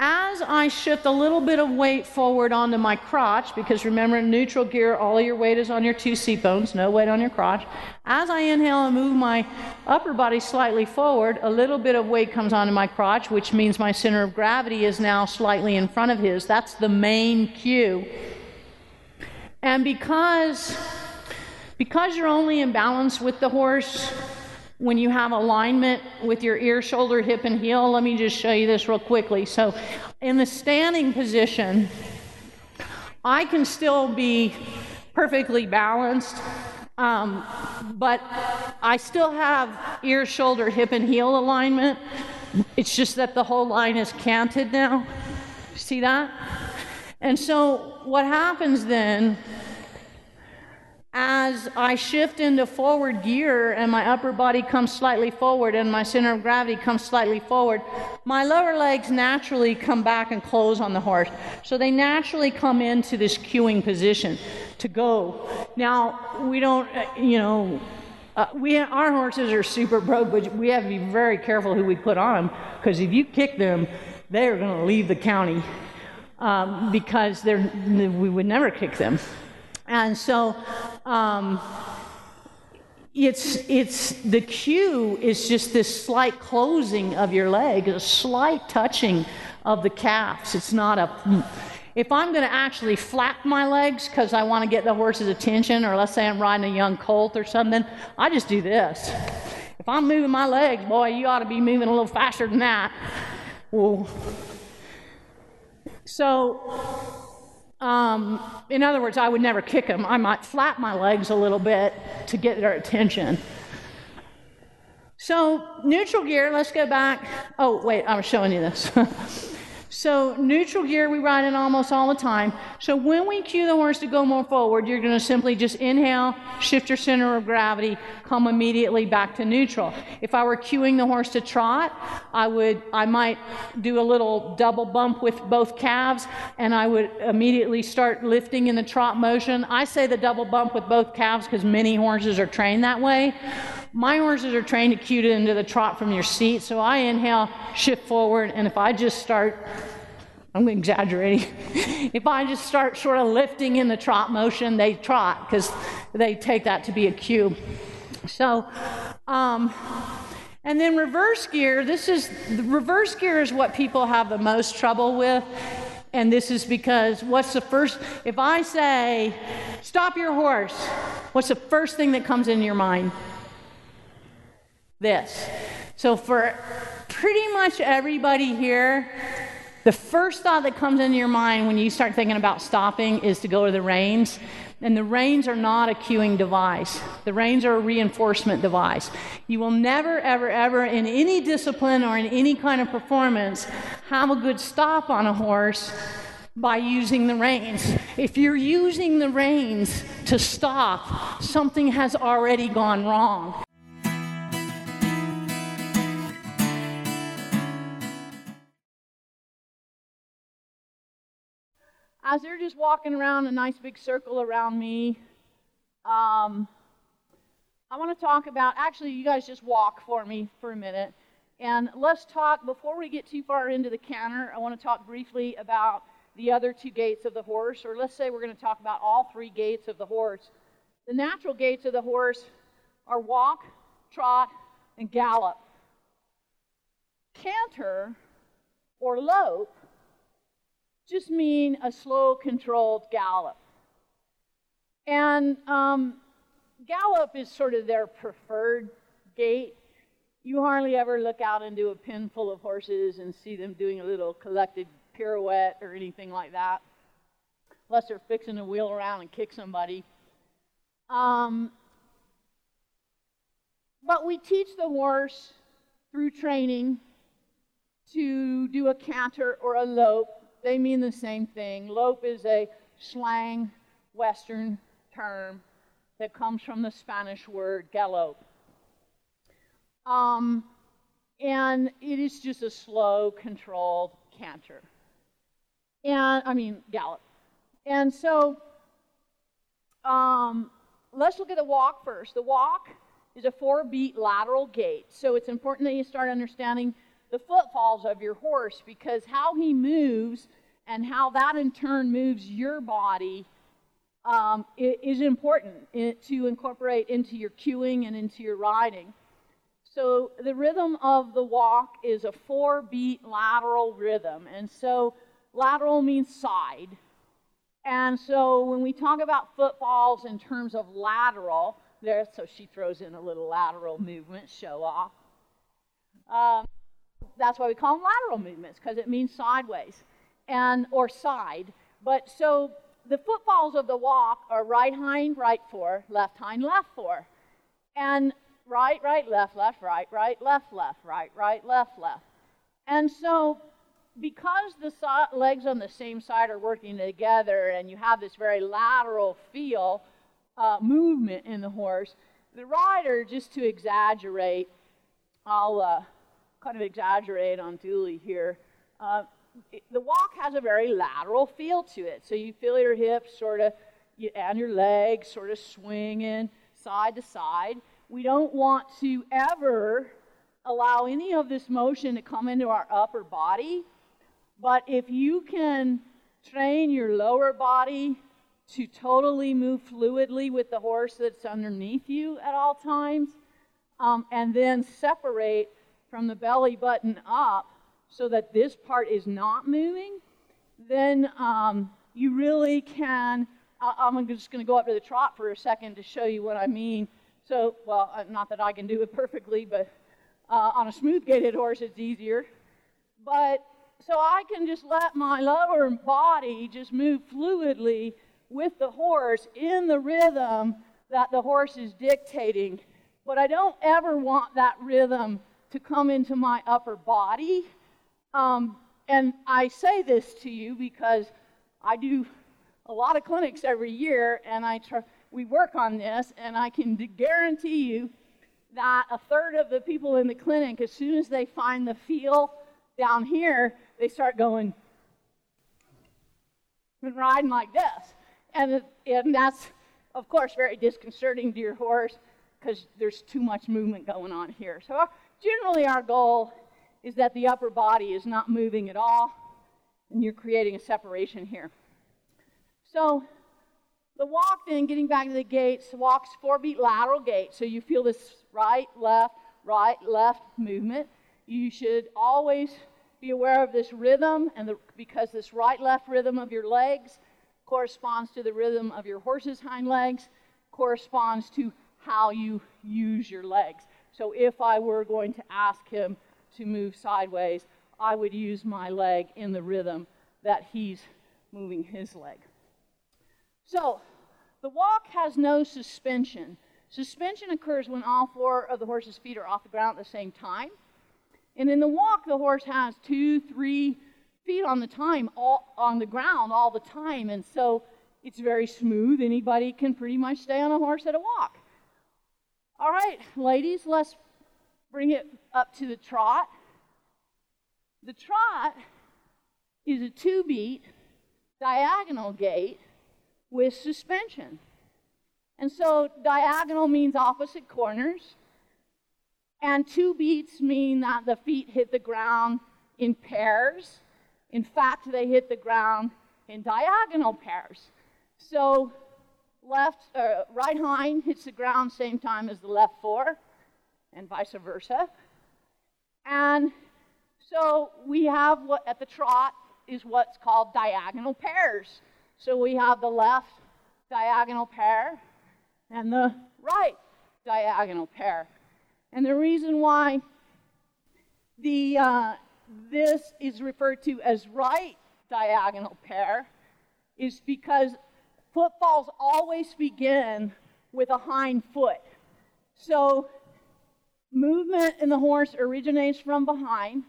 As I shift a little bit of weight forward onto my crotch, because remember, in neutral gear, all your weight is on your two seat bones, no weight on your crotch. As I inhale and move my upper body slightly forward, a little bit of weight comes onto my crotch, which means my center of gravity is now slightly in front of his. That's the main cue. And because, because you're only in balance with the horse, when you have alignment with your ear, shoulder, hip, and heel. Let me just show you this real quickly. So, in the standing position, I can still be perfectly balanced, um, but I still have ear, shoulder, hip, and heel alignment. It's just that the whole line is canted now. See that? And so, what happens then as I shift into forward gear and my upper body comes slightly forward and my center of gravity comes slightly forward, my lower legs naturally come back and close on the horse. So they naturally come into this cueing position to go. Now, we don't, uh, you know, uh, we our horses are super broke, but we have to be very careful who we put on them because if you kick them, they are going to leave the county um, because we would never kick them. And so um, it's, it's the cue is just this slight closing of your leg, a slight touching of the calves. It's not a. If I'm going to actually flap my legs because I want to get the horse's attention, or let's say I'm riding a young colt or something, I just do this. If I'm moving my legs, boy, you ought to be moving a little faster than that. Well, so um, in other words, I would never kick them. I might flap my legs a little bit to get their attention. So, neutral gear, let's go back. Oh, wait, I was showing you this. So neutral gear we ride in almost all the time. So when we cue the horse to go more forward, you're going to simply just inhale, shift your center of gravity, come immediately back to neutral. If I were cueing the horse to trot, I would I might do a little double bump with both calves and I would immediately start lifting in the trot motion. I say the double bump with both calves because many horses are trained that way. My horses are trained to cue into the trot from your seat, so I inhale, shift forward, and if I just start I'm exaggerating. if I just start sort of lifting in the trot motion, they trot because they take that to be a cue. So, um, and then reverse gear. This is the reverse gear is what people have the most trouble with, and this is because what's the first? If I say, "Stop your horse," what's the first thing that comes into your mind? This. So for pretty much everybody here, the first thought that comes into your mind when you start thinking about stopping is to go to the reins. And the reins are not a cueing device. The reins are a reinforcement device. You will never, ever, ever, in any discipline or in any kind of performance, have a good stop on a horse by using the reins. If you're using the reins to stop, something has already gone wrong. As they're just walking around a nice big circle around me, um, I want to talk about actually, you guys just walk for me for a minute. And let's talk, before we get too far into the canter, I want to talk briefly about the other two gaits of the horse, or let's say we're going to talk about all three gaits of the horse. The natural gaits of the horse are walk, trot, and gallop. Canter or lope just mean a slow, controlled gallop. And um, gallop is sort of their preferred gait. You hardly ever look out into a pen full of horses and see them doing a little collected pirouette or anything like that, unless they're fixing to wheel around and kick somebody. Um, but we teach the horse through training to do a canter or a lope they mean the same thing. Lope is a slang Western term that comes from the Spanish word galope. Um, and it is just a slow, controlled canter. And, I mean, gallop. And so, um, let's look at the walk first. The walk is a four beat lateral gait. So it's important that you start understanding the footfalls of your horse because how he moves and how that in turn moves your body um, is important to incorporate into your cueing and into your riding. So the rhythm of the walk is a four beat lateral rhythm. And so lateral means side. And so when we talk about footfalls in terms of lateral, there, so she throws in a little lateral movement, show off. Um, that's why we call them lateral movements, because it means sideways and or side. But so the footfalls of the walk are right hind, right fore, left hind, left fore. And right, right, left, left, right, right, left, left, right, right, left, left. And so because the so- legs on the same side are working together and you have this very lateral feel uh, movement in the horse, the rider, just to exaggerate, I'll uh, kind of exaggerate on Dooley here, uh, the walk has a very lateral feel to it. So you feel your hips sort of, you, and your legs sort of swinging side to side. We don't want to ever allow any of this motion to come into our upper body. But if you can train your lower body to totally move fluidly with the horse that's underneath you at all times, um, and then separate from the belly button up so that this part is not moving, then um, you really can. I'm just going to go up to the trot for a second to show you what I mean. So, well, uh, not that I can do it perfectly, but uh, on a smooth gaited horse, it's easier. But so I can just let my lower body just move fluidly with the horse in the rhythm that the horse is dictating. But I don't ever want that rhythm to come into my upper body um, and I say this to you because I do a lot of clinics every year, and I try, we work on this, and I can guarantee you that a third of the people in the clinic, as soon as they find the feel down here, they start going and riding like this. And, and that's, of course, very disconcerting to your horse because there's too much movement going on here. So, generally, our goal is that the upper body is not moving at all, and you're creating a separation here. So, the walk then, getting back to the gaits, walks four beat lateral gait. So you feel this right, left, right, left movement. You should always be aware of this rhythm, and the, because this right left rhythm of your legs corresponds to the rhythm of your horse's hind legs, corresponds to how you use your legs. So if I were going to ask him to move sideways, I would use my leg in the rhythm that he's moving his leg. So, the walk has no suspension. Suspension occurs when all four of the horse's feet are off the ground at the same time. And in the walk, the horse has two, three feet on the time, all on the ground all the time. And so it's very smooth. Anybody can pretty much stay on a horse at a walk. All right, ladies, let's bring it up to the trot. The trot is a two beat diagonal gait with suspension. And so diagonal means opposite corners, and two beats mean that the feet hit the ground in pairs. In fact, they hit the ground in diagonal pairs. So left, right hind hits the ground same time as the left fore, and vice versa. And so we have what at the trot is what's called diagonal pairs. So we have the left diagonal pair and the right diagonal pair. And the reason why the, uh, this is referred to as right diagonal pair is because footfalls always begin with a hind foot. So movement in the horse originates from behind.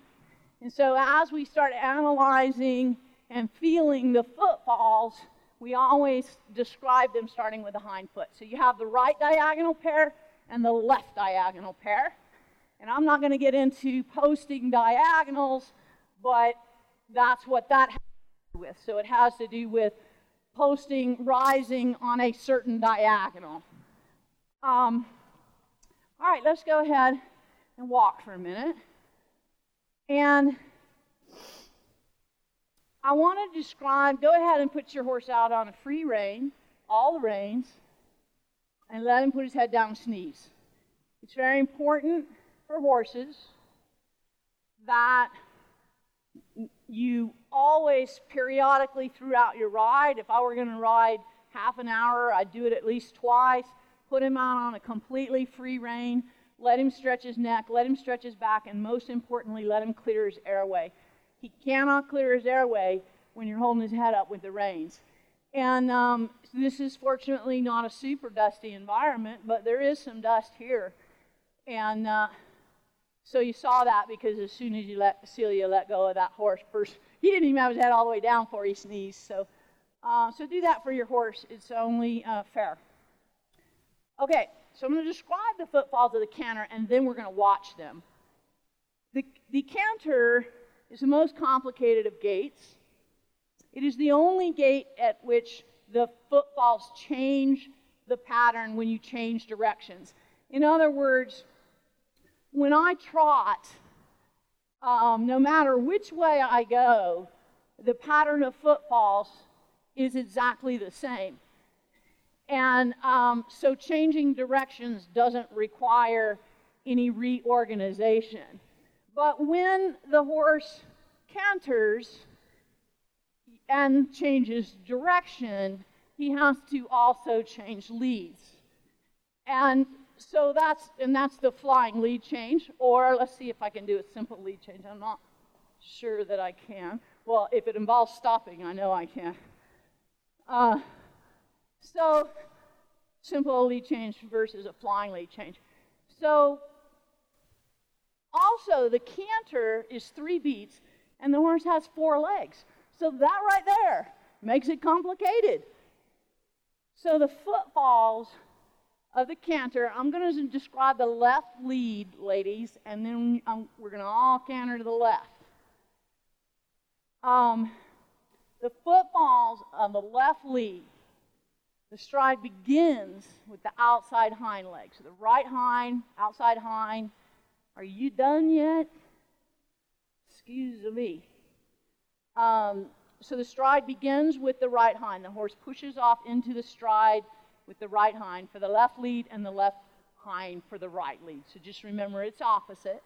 And so as we start analyzing and feeling the footfalls, we always describe them starting with the hind foot. So you have the right diagonal pair and the left diagonal pair. And I'm not going to get into posting diagonals, but that's what that has to do with. So it has to do with posting, rising on a certain diagonal. Um, all right, let's go ahead and walk for a minute. And I want to describe, go ahead and put your horse out on a free rein, all the reins, and let him put his head down and sneeze. It's very important for horses that you always periodically throughout your ride, if I were going to ride half an hour, I'd do it at least twice, put him out on a completely free rein, let him stretch his neck, let him stretch his back, and most importantly, let him clear his airway. He cannot clear his airway when you're holding his head up with the reins. And um, this is fortunately not a super dusty environment, but there is some dust here. And uh, so you saw that because as soon as you let Celia let go of that horse, first he didn't even have his head all the way down before he sneezed. So, uh, so do that for your horse. It's only uh, fair. Okay, so I'm going to describe the footfalls of the canter, and then we're going to watch them. The, the canter is the most complicated of gaits. It is the only gait at which the footfalls change the pattern when you change directions. In other words, when I trot, um, no matter which way I go, the pattern of footfalls is exactly the same. And um, so changing directions doesn't require any reorganization. But when the horse canters and changes direction, he has to also change leads. And so that's and that's the flying lead change. Or let's see if I can do a simple lead change. I'm not sure that I can. Well, if it involves stopping, I know I can. Uh, so simple lead change versus a flying lead change. So also, the canter is three beats, and the horse has four legs. So that right there makes it complicated. So the footfalls of the canter, I'm going to describe the left lead, ladies, and then um, we're going to all canter to the left. Um, the footfalls on the left lead, the stride begins with the outside hind leg. So the right hind, outside hind. Are you done yet? Excuse me. Um, so the stride begins with the right hind. The horse pushes off into the stride with the right hind for the left lead and the left hind for the right lead. So just remember it's opposite.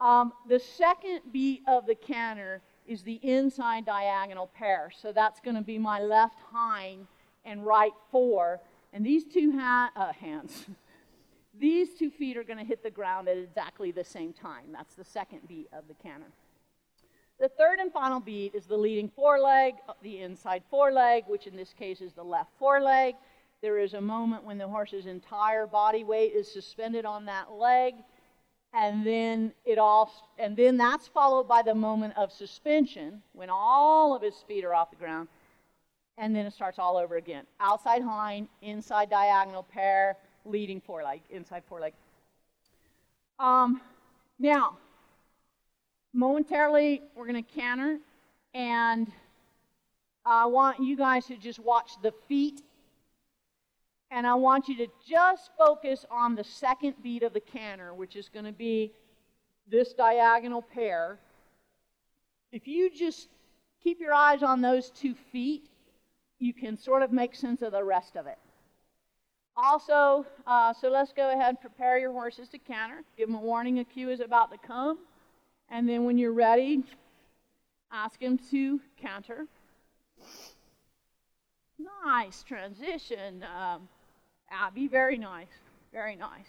Um, the second beat of the canter is the inside diagonal pair. So that's going to be my left hind and right fore. And these two ha- uh, hands, these two feet are going to hit the ground at exactly the same time. That's the second beat of the canter. The third and final beat is the leading foreleg, the inside foreleg, which in this case is the left foreleg. There is a moment when the horse's entire body weight is suspended on that leg and then it all and then that's followed by the moment of suspension when all of his feet are off the ground and then it starts all over again outside hind inside diagonal pair leading foreleg inside foreleg um, now momentarily we're going to canter and i want you guys to just watch the feet and I want you to just focus on the second beat of the canter, which is going to be this diagonal pair. If you just keep your eyes on those two feet, you can sort of make sense of the rest of it. Also, uh, so let's go ahead and prepare your horses to canter. Give them a warning, a cue is about to come. And then when you're ready, ask him to canter. Nice transition. Um, Abby, very nice, very nice.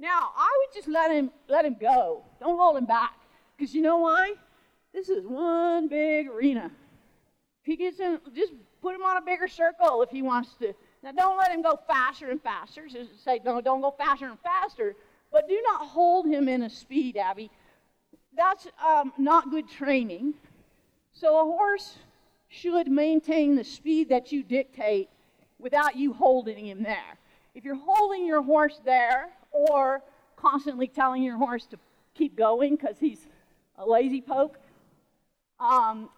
Now, I would just let him let him go. Don't hold him back, because you know why? This is one big arena. If he gets in, just put him on a bigger circle if he wants to. Now, don't let him go faster and faster. Just say, no, don't go faster and faster. But do not hold him in a speed, Abby. That's um, not good training. So a horse should maintain the speed that you dictate without you holding him there. If you're holding your horse there or constantly telling your horse to keep going because he's a lazy poke, um,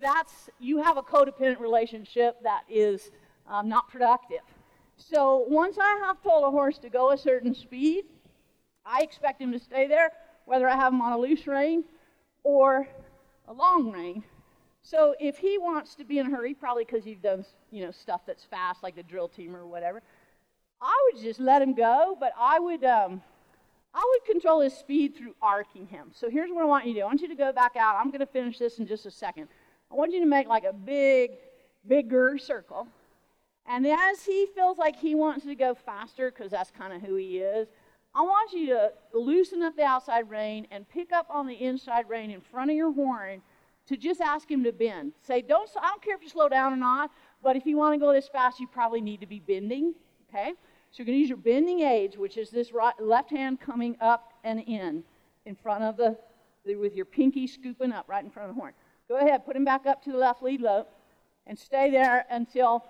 that's you have a codependent relationship that is um, not productive. So once I have told a horse to go a certain speed, I expect him to stay there, whether I have him on a loose rein or a long rein. So if he wants to be in a hurry, probably because you've done you know stuff that's fast, like the drill team or whatever, I would just let him go, but I would, um, I would control his speed through arcing him. So here's what I want you to do. I want you to go back out. I'm going to finish this in just a second. I want you to make like a big, bigger circle. And as he feels like he wants to go faster, because that's kind of who he is, I want you to loosen up the outside rein and pick up on the inside rein in front of your horn to just ask him to bend. Say, don't, I don't care if you slow down or not, but if you want to go this fast, you probably need to be bending. Okay? So you're going to use your bending edge, which is this right, left hand coming up and in, in front of the, the, with your pinky scooping up right in front of the horn. Go ahead, put him back up to the left lead lope, and stay there until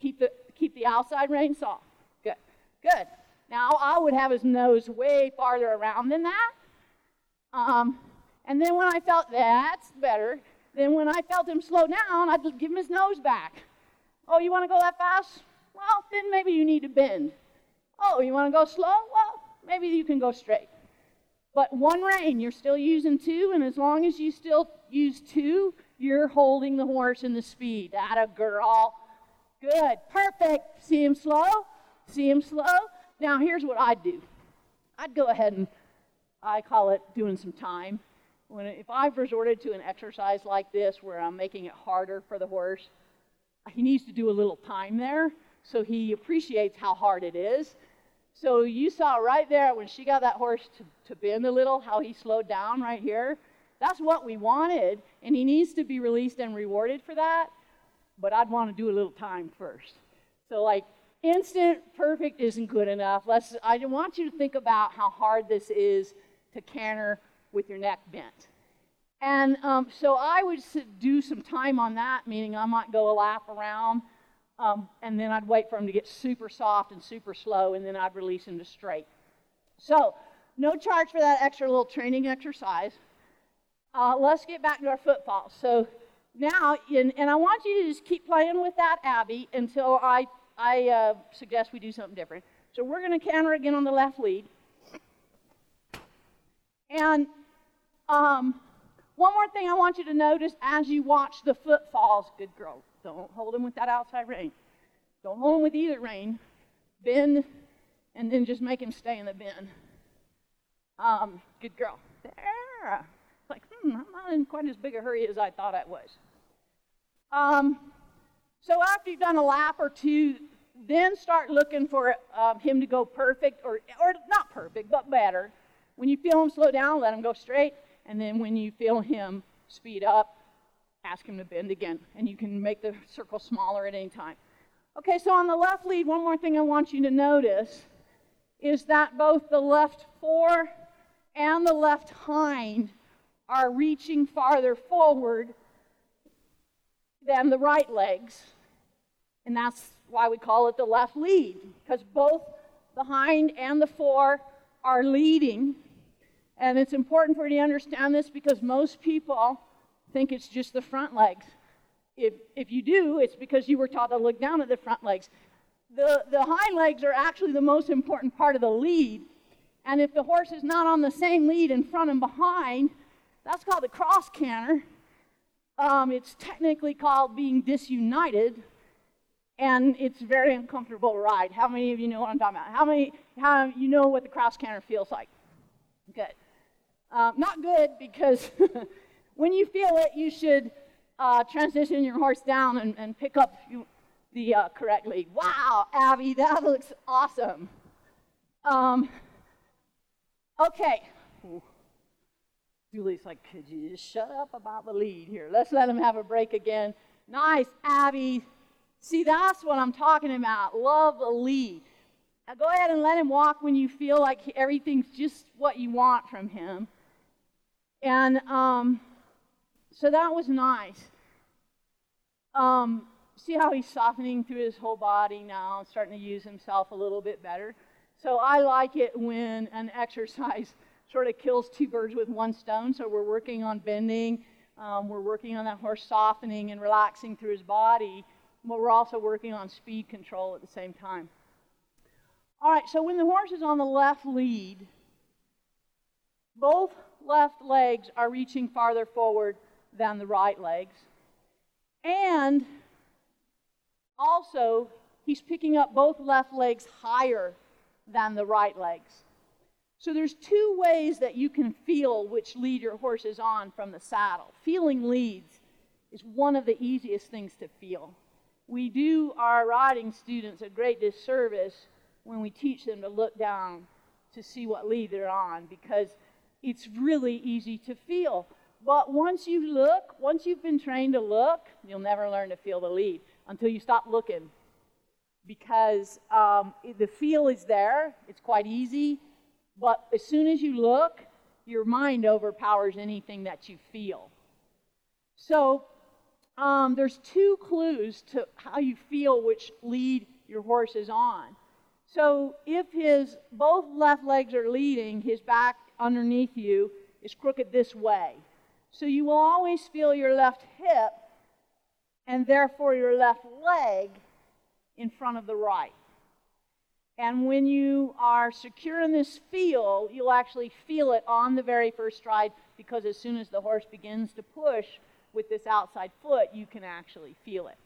keep the keep the outside rein soft. Good, good. Now I would have his nose way farther around than that. Um, and then when I felt that's better, then when I felt him slow down, I'd give him his nose back. Oh, you want to go that fast? Well, then maybe you need to bend. Oh, you want to go slow? Well, maybe you can go straight. But one rein, you're still using two, and as long as you still use two, you're holding the horse in the speed. That a girl. Good. Perfect. See him slow? See him slow? Now, here's what I'd do I'd go ahead and I call it doing some time. When, if I've resorted to an exercise like this where I'm making it harder for the horse, he needs to do a little time there so he appreciates how hard it is. So you saw right there when she got that horse to, to bend a little, how he slowed down right here. That's what we wanted, and he needs to be released and rewarded for that. But I'd want to do a little time first. So, like, instant perfect isn't good enough. Let's, I want you to think about how hard this is to canter with your neck bent. And um, so I would do some time on that, meaning I might go a lap around, um, and then I'd wait for him to get super soft and super slow, and then I'd release him to straight. So, no charge for that extra little training exercise. Uh, let's get back to our footfalls. So now, and I want you to just keep playing with that, Abby, until I, I uh, suggest we do something different. So we're going to canter again on the left lead. And um, one more thing I want you to notice as you watch the footfalls, good girl, don't hold them with that outside rein. Don't hold them with either rein. Bend, and then just make him stay in the bend. Um, good girl. There. It's like, hmm, I'm not in quite as big a hurry as I thought I was. Um, so after you've done a lap or two, then start looking for um, him to go perfect, or, or not perfect, but better. When you feel him slow down, let him go straight. And then when you feel him speed up, ask him to bend again. And you can make the circle smaller at any time. Okay, so on the left lead, one more thing I want you to notice is that both the left fore and the left hind are reaching farther forward than the right legs. And that's why we call it the left lead, because both the hind and the fore are leading. And it's important for you to understand this because most people think it's just the front legs. If, if you do, it's because you were taught to look down at the front legs. The, the hind legs are actually the most important part of the lead. And if the horse is not on the same lead in front and behind, that's called the cross canter. Um, it's technically called being disunited, and it's a very uncomfortable ride. How many of you know what I'm talking about? How many how you know what the cross canter feels like? Good. Uh, not good because when you feel it, you should uh, transition your horse down and, and pick up you, the uh, correct lead. Wow, Abby, that looks awesome. Um, okay. Julie's like, could you just shut up about the lead here? Let's let him have a break again. Nice, Abby. See, that's what I'm talking about. Love the lead. Now go ahead and let him walk when you feel like everything's just what you want from him. And um, so that was nice. Um, see how he's softening through his whole body now and starting to use himself a little bit better. So I like it when an exercise sort of kills two birds with one stone. So we're working on bending, um, we're working on that horse softening and relaxing through his body, but we're also working on speed control at the same time. All right, so when the horse is on the left lead, both left legs are reaching farther forward than the right legs. And also, he's picking up both left legs higher than the right legs. So there's two ways that you can feel which lead your horse is on from the saddle. Feeling leads is one of the easiest things to feel. We do our riding students a great disservice when we teach them to look down to see what lead they're on because it's really easy to feel. But once you look, once you've been trained to look, you'll never learn to feel the lead until you stop looking. Because um, the feel is there, it's quite easy, but as soon as you look, your mind overpowers anything that you feel. So um, there's two clues to how you feel which lead your horse is on. So if his both left legs are leading, his back underneath you is crooked this way. So you will always feel your left hip and therefore your left leg in front of the right. And when you are secure in this feel, you'll actually feel it on the very first stride because as soon as the horse begins to push with this outside foot, you can actually feel it.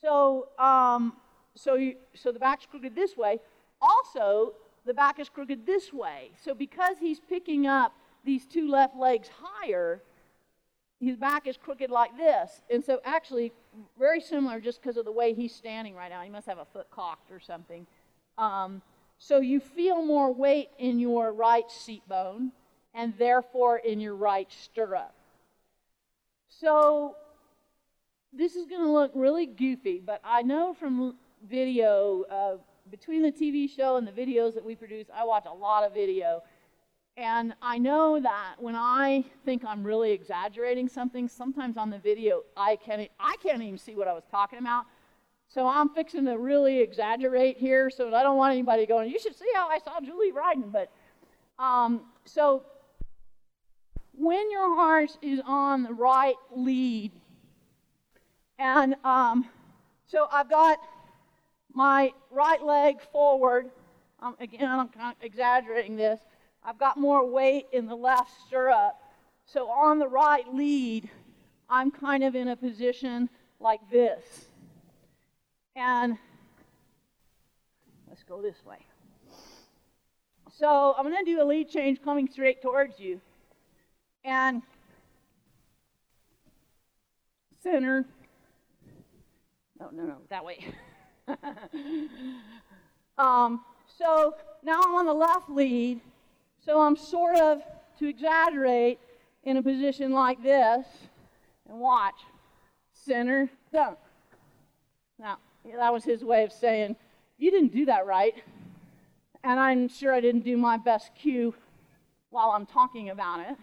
So, um, so, you, so the back's crooked this way. Also, the back is crooked this way. So because he's picking up these two left legs higher, his back is crooked like this. And so actually, very similar just because of the way he's standing right now. He must have a foot cocked or something. Um, so you feel more weight in your right seat bone and therefore in your right stirrup. So this is going to look really goofy, but I know from video, uh, between the TV show and the videos that we produce, I watch a lot of video. And I know that when I think I'm really exaggerating something, sometimes on the video I can't I can't even see what I was talking about. So I'm fixing to really exaggerate here, so I don't want anybody going, you should see how I saw Julie riding. But um, so when your horse is on the right lead, and um, so I've got my right leg forward. Um, again, I'm kind of exaggerating this. I've got more weight in the left stirrup. So on the right lead, I'm kind of in a position like this. And let's go this way. So I'm going to do a lead change coming straight towards you. And center. No, no, no, that way. um, so now I'm on the left lead. So I'm sort of, to exaggerate, in a position like this. And watch. Center, dunk. Now, that was his way of saying, You didn't do that right. And I'm sure I didn't do my best cue while I'm talking about it.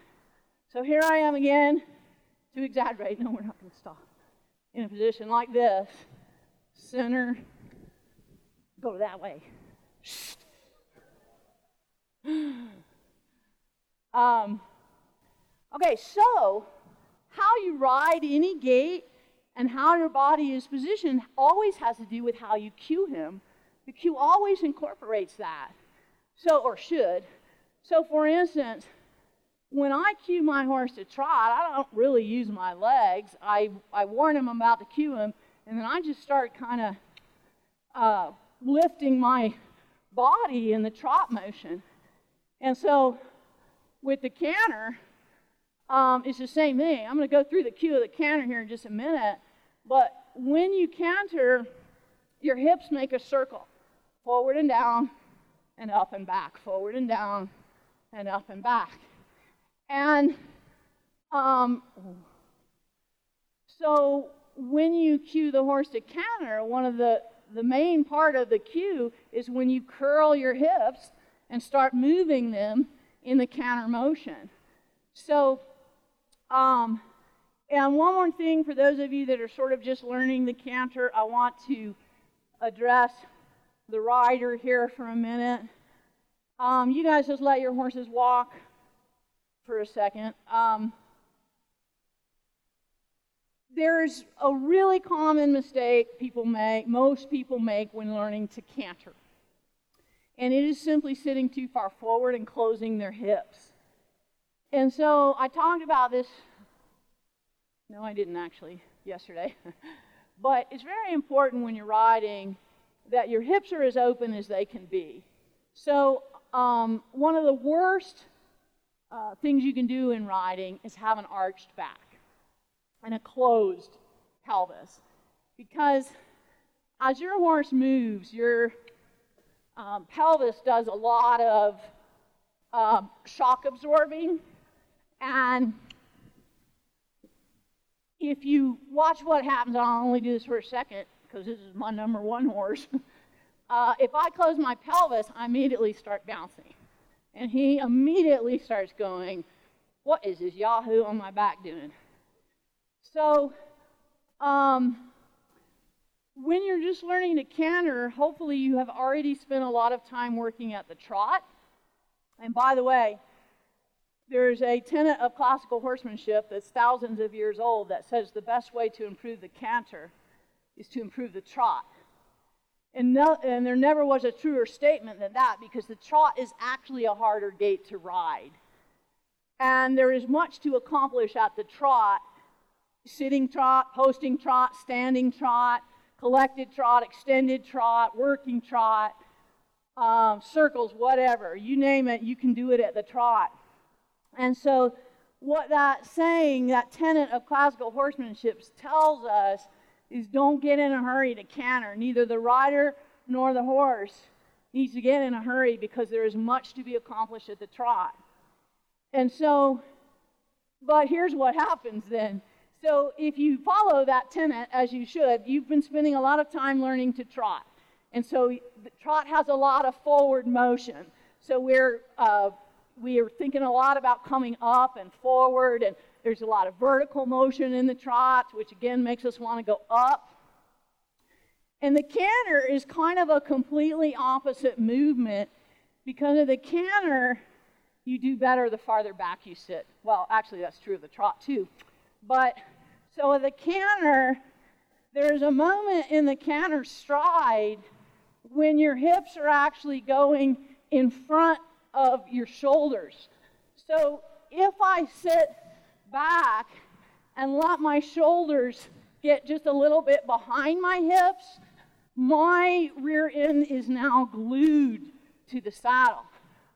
So here I am again to exaggerate. No, we're not going to stop. In a position like this, center, go that way. Um, okay, so how you ride any gait and how your body is positioned always has to do with how you cue him. The cue always incorporates that. So, or should. So, for instance, when I cue my horse to trot, I don't really use my legs. I, I warn him I'm about to cue him, and then I just start kind of uh, lifting my body in the trot motion. And so with the canter, um, it's the same thing. I'm going to go through the cue of the canter here in just a minute. But when you canter, your hips make a circle forward and down and up and back, forward and down and up and back. And um, so when you cue the horse to canter, one of the, the main part of the cue is when you curl your hips and start moving them in the canter motion. So, um, and one more thing for those of you that are sort of just learning the canter, I want to address the rider here for a minute. Um, you guys just let your horses walk for a second. Um, there's a really common mistake people make, most people make when learning to canter and it is simply sitting too far forward and closing their hips. And so I talked about this. No, I didn't actually yesterday. but it's very important when you're riding that your hips are as open as they can be. So, um, one of the worst uh, things you can do in riding is have an arched back and a closed pelvis. Because as your horse moves, your um, pelvis does a lot of um, shock absorbing. And if you watch what happens, I'll only do this for a second because this is my number one horse. uh, if I close my pelvis, I immediately start bouncing. And he immediately starts going, What is this Yahoo on my back doing? So, um, when you're just learning to canter, hopefully you have already spent a lot of time working at the trot. And by the way, there's a tenet of classical horsemanship that's thousands of years old that says the best way to improve the canter is to improve the trot. And, no, and there never was a truer statement than that because the trot is actually a harder gait to ride. And there is much to accomplish at the trot sitting trot, posting trot, standing trot, collected trot, extended trot, working trot, um, circles, whatever. You name it, you can do it at the trot. And so, what that saying, that tenet of classical horsemanship tells us is don't get in a hurry to canter. Neither the rider nor the horse needs to get in a hurry because there is much to be accomplished at the trot. And so, but here's what happens then so if you follow that tenet, as you should, you've been spending a lot of time learning to trot. And so trot has a lot of forward motion. So we're, uh, we are thinking a lot about coming up and forward, and there's a lot of vertical motion in the trot, which again makes us want to go up. And the canter is kind of a completely opposite movement because of the canter, you do better the farther back you sit. Well, actually, that's true of the trot too. But so the canter, there's a moment in the canter stride when your hips are actually going in front of your shoulders. So if I sit back and let my shoulders get just a little bit behind my hips, my rear end is now glued to the saddle.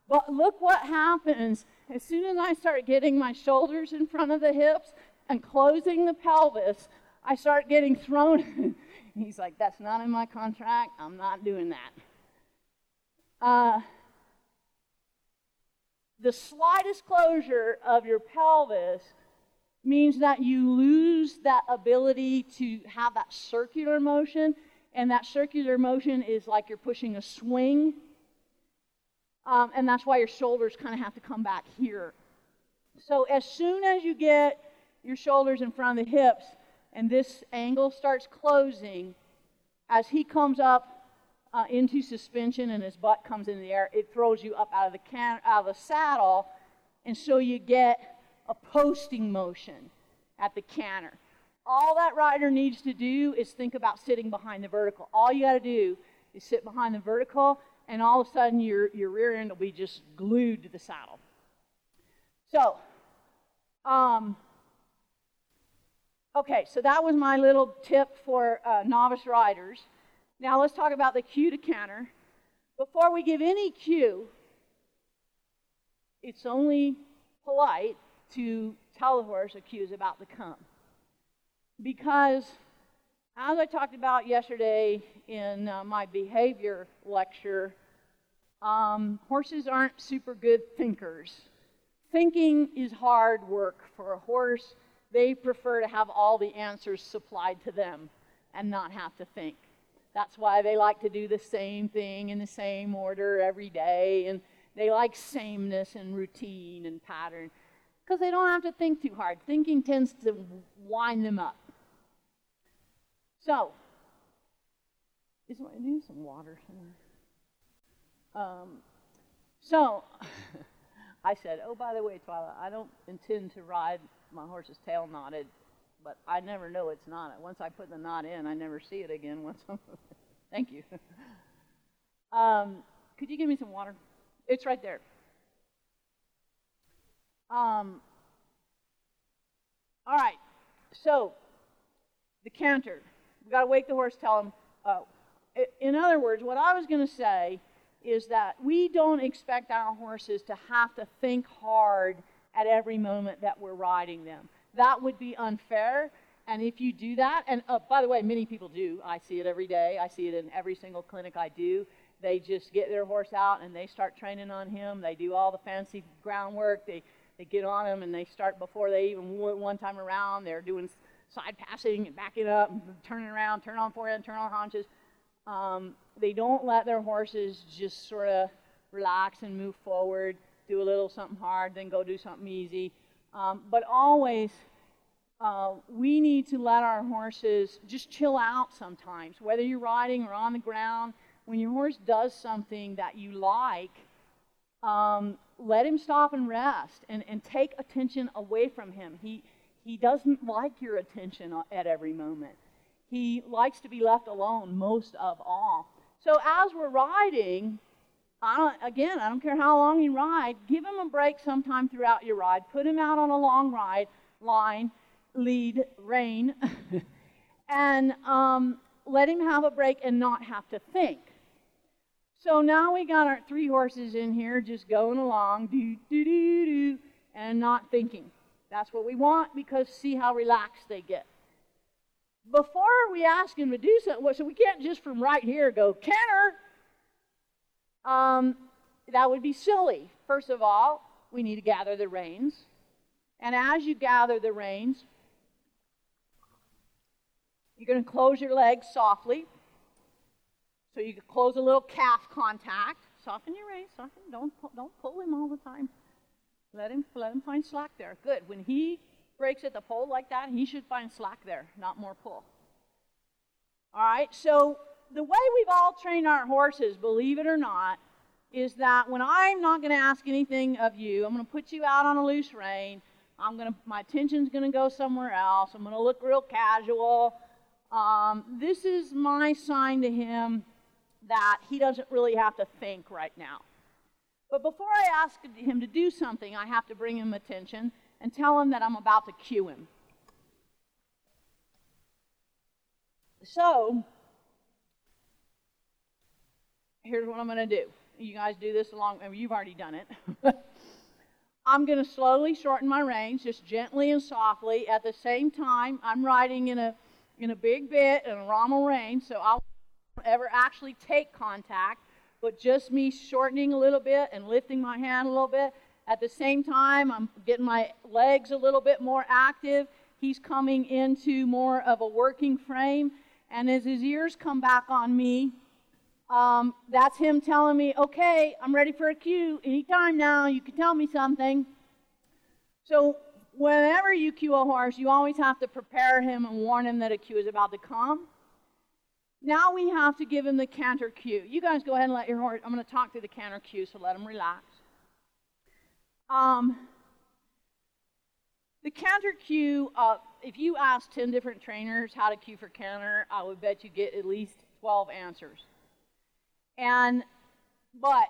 But look what happens as soon as I start getting my shoulders in front of the hips and closing the pelvis, I start getting thrown. He's like, That's not in my contract. I'm not doing that. Uh, the slightest closure of your pelvis means that you lose that ability to have that circular motion and that circular motion is like you're pushing a swing. Um, and that's why your shoulders kind of have to come back here. So as soon as you get your shoulders in front of the hips and this angle starts closing, as he comes up uh, into suspension and his butt comes in the air, it throws you up out of the can- out of the saddle, and so you get a posting motion at the canter. All that rider needs to do is think about sitting behind the vertical. All you got to do is sit behind the vertical, and all of a sudden your, your rear end will be just glued to the saddle. So, um, okay, so that was my little tip for uh, novice riders. Now let's talk about the cue to canter. Before we give any cue, it's only polite to tell the horse a cue is about to come. Because, as I talked about yesterday in uh, my behavior lecture, um, horses aren't super good thinkers. Thinking is hard work for a horse. They prefer to have all the answers supplied to them and not have to think. That's why they like to do the same thing in the same order every day, and they like sameness and routine and pattern because they don't have to think too hard. Thinking tends to wind them up. So, is I do some water somewhere. Um, so, I said, "Oh, by the way, Twyla, I don't intend to ride my horse's tail knotted, but I never know it's knotted. Once I put the knot in, I never see it again. Once thank you. um, could you give me some water? It's right there. Um, all right, so the canter. We got to wake the horse, tell him. Uh, in other words, what I was going to say is that we don't expect our horses to have to think hard at every moment that we're riding them. That would be unfair. And if you do that, and uh, by the way, many people do. I see it every day. I see it in every single clinic I do. They just get their horse out and they start training on him. They do all the fancy groundwork. They they get on him and they start before they even one time around. They're doing side passing and backing up, and turning around, turn on forehand, turn on haunches. Um, they don't let their horses just sort of relax and move forward, do a little something hard, then go do something easy. Um, but always, uh, we need to let our horses just chill out sometimes, whether you're riding or on the ground. When your horse does something that you like, um, let him stop and rest and, and take attention away from him. He, he doesn't like your attention at every moment. He likes to be left alone most of all. So as we're riding, I again, I don't care how long you ride, give him a break sometime throughout your ride. Put him out on a long ride, line, lead, rein, and um, let him have a break and not have to think. So now we got our three horses in here just going along, do, do, do, do, and not thinking. That's what we want because see how relaxed they get. Before we ask him to do something, so we can't just from right here go, canter. Um, that would be silly. First of all, we need to gather the reins. And as you gather the reins, you're going to close your legs softly so you can close a little calf contact. Soften your reins. Soften. Don't don't pull him all the time. Let him let him find slack there. Good. When he breaks at the poll like that, he should find slack there, not more pull. All right. So the way we've all trained our horses, believe it or not, is that when I'm not going to ask anything of you, I'm going to put you out on a loose rein. I'm going to my attention's going to go somewhere else. I'm going to look real casual. Um, this is my sign to him that he doesn't really have to think right now. But before I ask him to do something, I have to bring him attention and tell him that I'm about to cue him. So, here's what I'm going to do. You guys do this along, I mean, you've already done it. I'm going to slowly shorten my reins, just gently and softly. At the same time, I'm riding in a in a big bit in a romal rein, so I won't ever actually take contact but just me shortening a little bit and lifting my hand a little bit. At the same time, I'm getting my legs a little bit more active. He's coming into more of a working frame. And as his ears come back on me, um, that's him telling me, okay, I'm ready for a cue. Anytime now, you can tell me something. So, whenever you cue a horse, you always have to prepare him and warn him that a cue is about to come. Now we have to give him the canter cue. You guys go ahead and let your horse, I'm going to talk through the canter cue, so let him relax. Um, the canter cue, uh, if you ask 10 different trainers how to cue for canter, I would bet you get at least 12 answers. And, but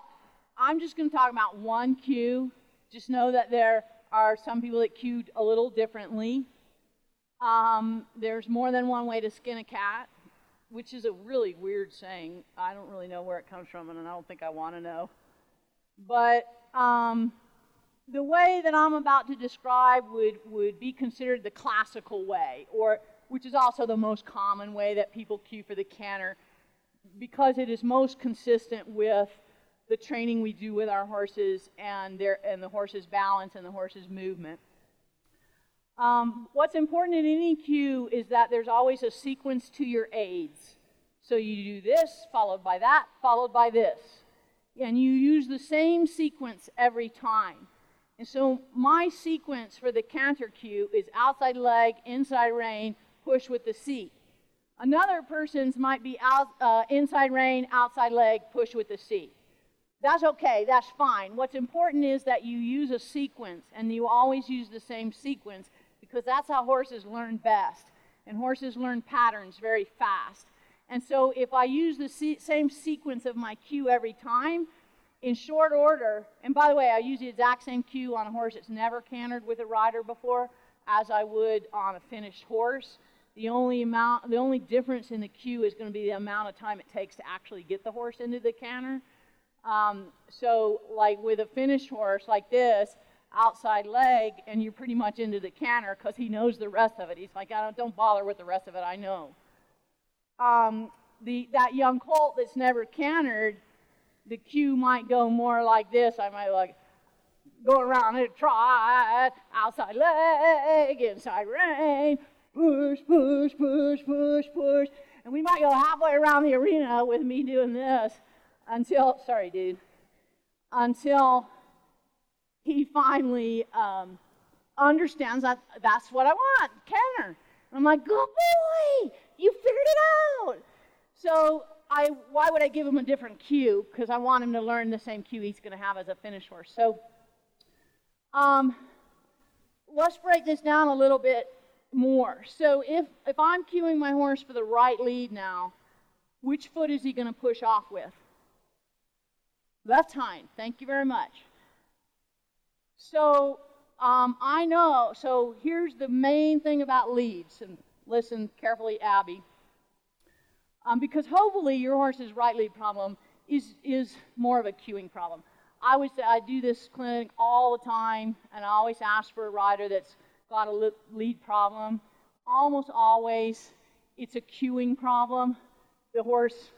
I'm just going to talk about one cue. Just know that there are some people that cued a little differently. Um, there's more than one way to skin a cat which is a really weird saying. I don't really know where it comes from, and I don't think I want to know. But um, the way that I'm about to describe would, would be considered the classical way, or which is also the most common way that people cue for the canter, because it is most consistent with the training we do with our horses and their and the horse's balance and the horse's movement. Um, what's important in any cue is that there's always a sequence to your aids. So you do this, followed by that, followed by this. And you use the same sequence every time. And so my sequence for the canter cue is outside leg, inside rein, push with the seat. Another person's might be out, uh, inside rein, outside leg, push with the seat. That's okay, that's fine. What's important is that you use a sequence, and you always use the same sequence because that's how horses learn best. And horses learn patterns very fast. And so if I use the se- same sequence of my cue every time, in short order, and by the way, I use the exact same cue on a horse that's never cantered with a rider before as I would on a finished horse. The only amount, the only difference in the cue is going to be the amount of time it takes to actually get the horse into the canter. Um, so, like with a finished horse like this, outside leg and you're pretty much into the canter because he knows the rest of it. He's like, I don't, don't bother with the rest of it, I know. Um, the, that young colt that's never cantered, the cue might go more like this. I might like go around and try outside leg, inside rein, push, push, push, push, push. And we might go halfway around the arena with me doing this until, sorry, dude, until he finally um, understands that that's what I want, canter. I'm like, good boy, you figured it out. So I, why would I give him a different cue? Because I want him to learn the same cue he's going to have as a finish horse. So um, let's break this down a little bit more. So if, if I'm cueing my horse for the right lead now, which foot is he going to push off with? Left hind. Thank you very much. So um, I know. So here's the main thing about leads, and listen carefully, Abby, um, because hopefully your horse's right lead problem is is more of a cueing problem. I would say I do this clinic all the time, and I always ask for a rider that's got a lead problem. Almost always, it's a cueing problem. The horse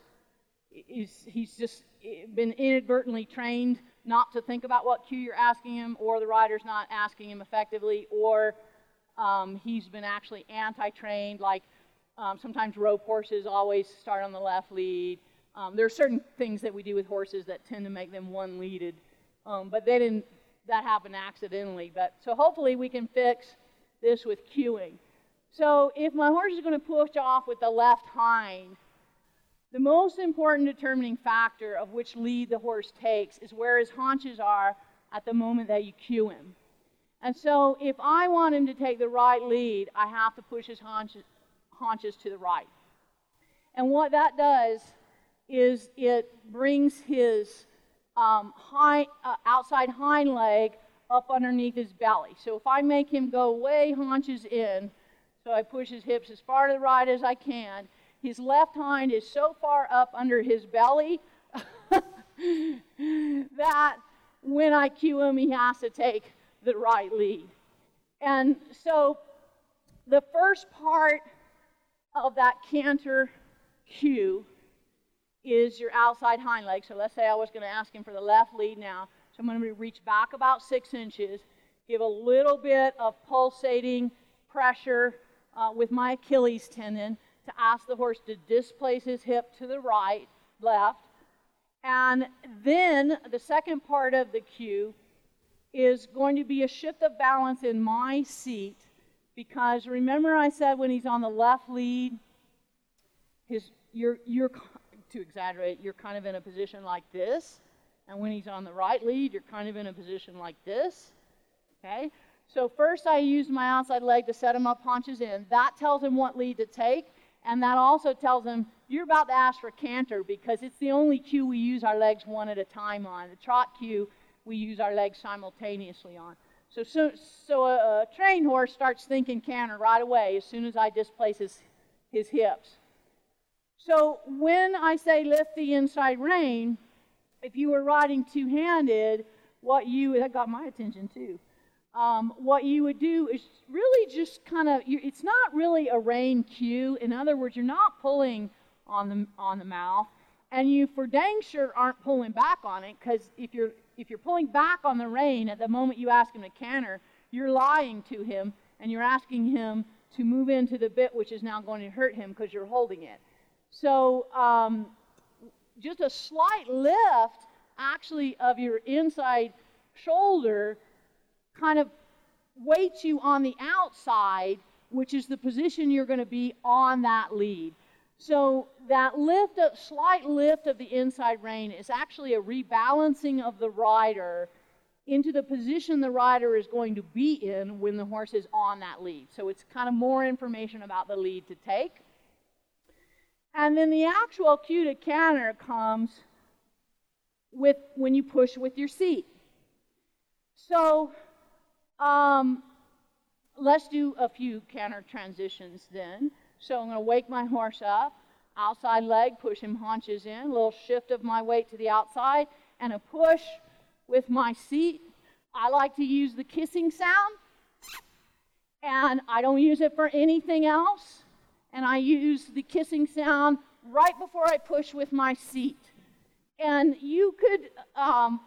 is he's just been inadvertently trained not to think about what cue you're asking him, or the rider's not asking him effectively, or um, he's been actually anti-trained. Like um, sometimes rope horses always start on the left lead. Um, there are certain things that we do with horses that tend to make them one-leaded, um, but they didn't that happened accidentally. But so hopefully we can fix this with cueing. So if my horse is going to push off with the left hind, the most important determining factor of which lead the horse takes is where his haunches are at the moment that you cue him. And so if I want him to take the right lead, I have to push his haunches, haunches to the right. And what that does is it brings his um, high, uh, outside hind leg up underneath his belly. So if I make him go way haunches in, so I push his hips as far to the right as I can, his left hind is so far up under his belly that when I cue him, he has to take the right lead. And so the first part of that canter cue is your outside hind leg. So let's say I was going to ask him for the left lead now. So I'm going to reach back about six inches, give a little bit of pulsating pressure uh, with my Achilles tendon to ask the horse to displace his hip to the right, left. And then the second part of the cue is going to be a shift of balance in my seat because remember I said when he's on the left lead, his you're you're to exaggerate, you're kind of in a position like this. And when he's on the right lead, you're kind of in a position like this. Okay? So first I use my outside leg to set him up haunches in. That tells him what lead to take. And that also tells him you're about to ask for canter because it's the only cue we use our legs one at a time on. The trot cue, we use our legs simultaneously on. So, so, so a, a trained horse starts thinking canter right away as soon as I displace his, his hips. So when I say lift the inside rein, if you were riding two handed, what you, that got my attention too. Um, what you would do is really just kind of, it's not really a rein cue. In other words, you're not pulling on the, on the mouth, and you for dang sure aren't pulling back on it because if you're, if you're pulling back on the rein at the moment you ask him to canter, you're lying to him and you're asking him to move into the bit which is now going to hurt him because you're holding it. So, um, just a slight lift, actually, of your inside shoulder kind of weights you on the outside, which is the position you're going to be on that lead. So that lift, a slight lift of the inside rein is actually a rebalancing of the rider into the position the rider is going to be in when the horse is on that lead. So it's kind of more information about the lead to take. And then the actual cue to canter comes with when you push with your seat. So um, let's do a few canter transitions then. So I'm going to wake my horse up, outside leg, push him haunches in, a little shift of my weight to the outside, and a push with my seat. I like to use the kissing sound, and I don't use it for anything else and I use the kissing sound right before I push with my seat. And you could um,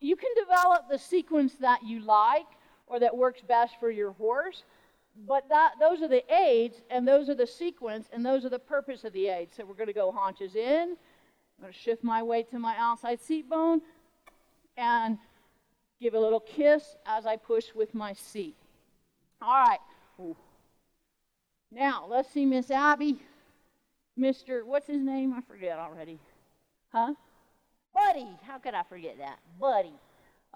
you can develop the sequence that you like or that works best for your horse, but that those are the aids and those are the sequence and those are the purpose of the aids. So we're going to go haunches in. I'm going to shift my weight to my outside seat bone and give a little kiss as I push with my seat. All right. Ooh. Now, let's see Miss Abby. Mr. What's his name? I forget already. Huh? Buddy. How could I forget that? Buddy.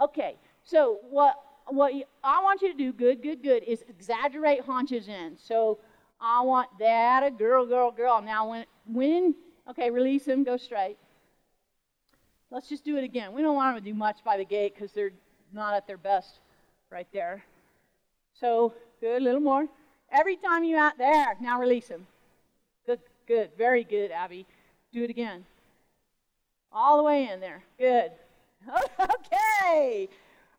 Okay. So what what you, I want you to do, good, good, good, is exaggerate haunches in. So I want that a girl, girl, girl. Now when when okay, release him, go straight. Let's just do it again. We don't want them to do much by the gate because they're not at their best right there. So good, a little more. Every time you out there, now release him. Good, good, very good, Abby. Do it again. All the way in there. Good. Okay.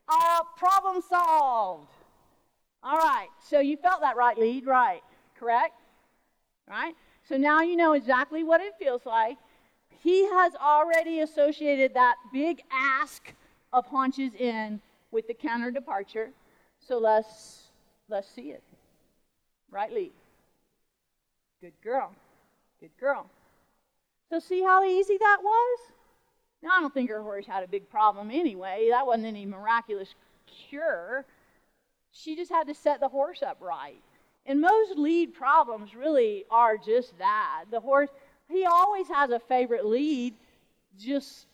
Uh, problem solved. All right. So you felt that right lead, right? Correct? Right? So now you know exactly what it feels like. He has already associated that big ask of haunches in with the canter departure. So let's let's see it rightly. Good girl. Good girl. So, see how easy that was? Now, I don't think her horse had a big problem anyway. That wasn't any miraculous cure. She just had to set the horse up right. And most lead problems really are just that. The horse, he always has a favorite lead, just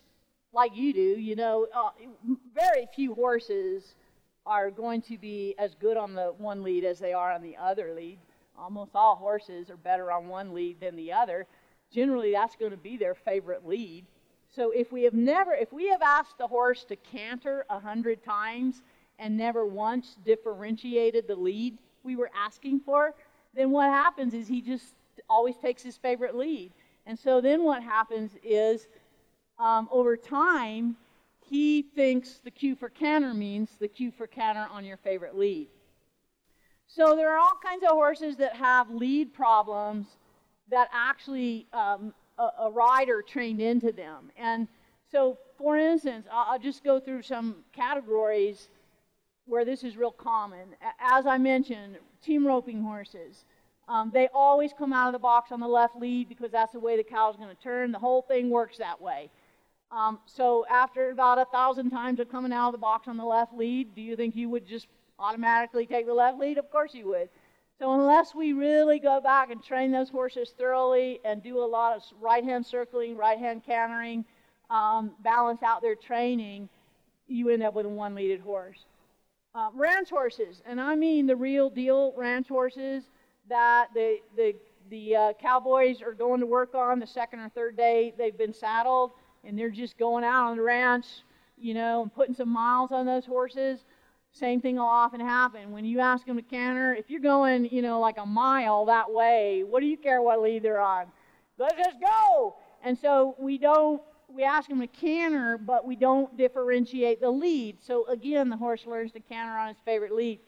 like you do. You know, uh, very few horses are going to be as good on the one lead as they are on the other lead. Almost all horses are better on one lead than the other. Generally, that's going to be their favorite lead. So if we have never, if we have asked the horse to canter a hundred times and never once differentiated the lead we were asking for, then what happens is he just always takes his favorite lead. And so then what happens is um, over time, he thinks the cue for canter means the cue for canter on your favorite lead. So there are all kinds of horses that have lead problems that actually um, a, a, rider trained into them. And so, for instance, I'll, I'll just go through some categories where this is real common. As I mentioned, team roping horses. Um, they always come out of the box on the left lead because that's the way the cow's going to turn. The whole thing works that way. Um, so after about a thousand times of coming out of the box on the left lead, do you think you would just automatically take the left lead? Of course you would. So unless we really go back and train those horses thoroughly and do a lot of right hand circling, right hand cantering, um, balance out their training, you end up with a one leaded horse. Uh, ranch horses, and I mean the real deal ranch horses that the, the, the uh, cowboys are going to work on the second or third day they've been saddled and they're just going out on the ranch, you know, and putting some miles on those horses, same thing will often happen. When you ask them to canter, if you're going, you know, like a mile that way, what do you care what lead they're on? Let's just go. And so we don't, we ask them to canter, but we don't differentiate the lead. So again, the horse learns to canter on his favorite lead.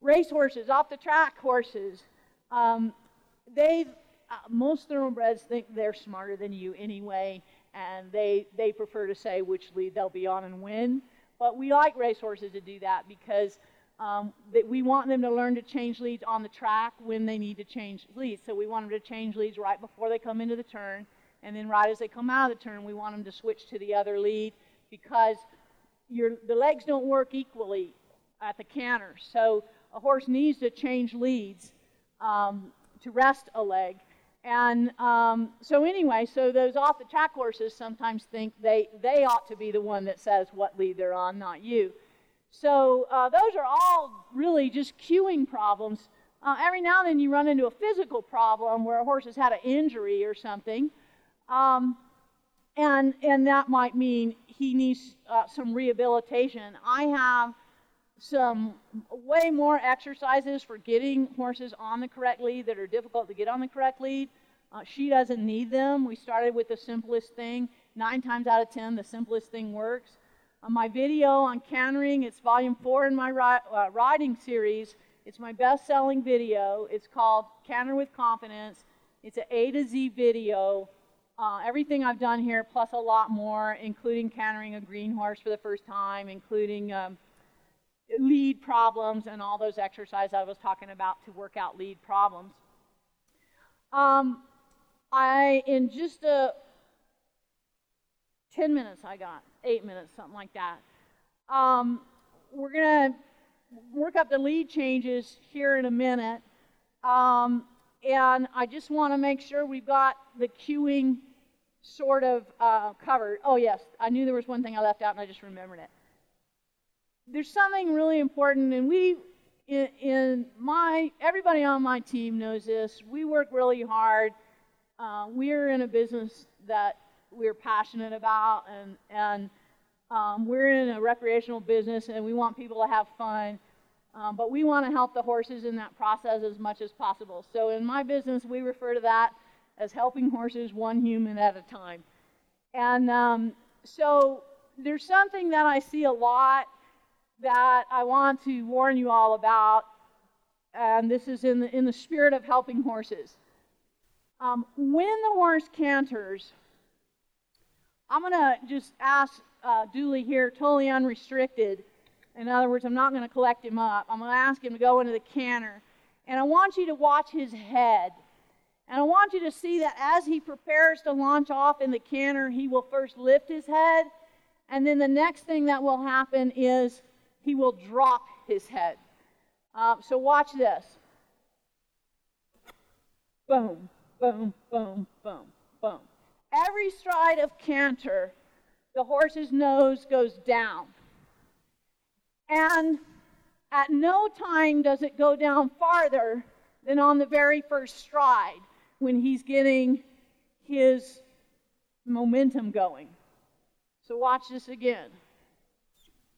Race horses, off the track horses, um, they uh, most thoroughbreds think they're smarter than you anyway, and they, they prefer to say which lead they'll be on and when. But we like racehorses to do that because um, that we want them to learn to change leads on the track when they need to change leads. So we want them to change leads right before they come into the turn, and then right as they come out of the turn, we want them to switch to the other lead because your, the legs don't work equally at the canter. So a horse needs to change leads um, to rest a leg. And um, so anyway, so those off the track horses sometimes think they, they ought to be the one that says what lead they're on, not you. So uh, those are all really just cueing problems. Uh, every now and then you run into a physical problem where a horse has had an injury or something. Um, and, and that might mean he needs uh, some rehabilitation. I have some way more exercises for getting horses on the correct lead that are difficult to get on the correct lead. Uh, she doesn't need them. We started with the simplest thing. Nine times out of ten, the simplest thing works. Uh, my video on cantering, it's volume four in my ri- uh, riding series. It's my best selling video. It's called Canter with Confidence. It's an A to Z video. Uh, everything I've done here, plus a lot more, including cantering a green horse for the first time, including um, lead problems and all those exercises I was talking about to work out lead problems. Um, I, in just a 10 minutes, I got eight minutes, something like that. Um, we're going to work up the lead changes here in a minute. Um, and I just want to make sure we've got the cueing sort of uh, covered. Oh, yes, I knew there was one thing I left out and I just remembered it there's something really important, and we, in, in, my, everybody on my team knows this. We work really hard. Uh, we're in a business that we're passionate about, and, and um, we're in a recreational business, and we want people to have fun. Um, but we want to help the horses in that process as much as possible. So in my business, we refer to that as helping horses one human at a time. And um, so there's something that I see a lot that I want to warn you all about, and this is in the, in the spirit of helping horses. Um, when the horse canters, I'm going to just ask uh, Dooley here, totally unrestricted. In other words, I'm not going to collect him up. I'm going to ask him to go into the canter. And I want you to watch his head. And I want you to see that as he prepares to launch off in the canter, he will first lift his head And then the next thing that will happen is he will drop his head. Uh, so watch this. Boom, boom, boom, boom, boom. Every stride of canter, the horse's nose goes down. And at no time does it go down farther than on the very first stride when he's getting his momentum going. So watch this again.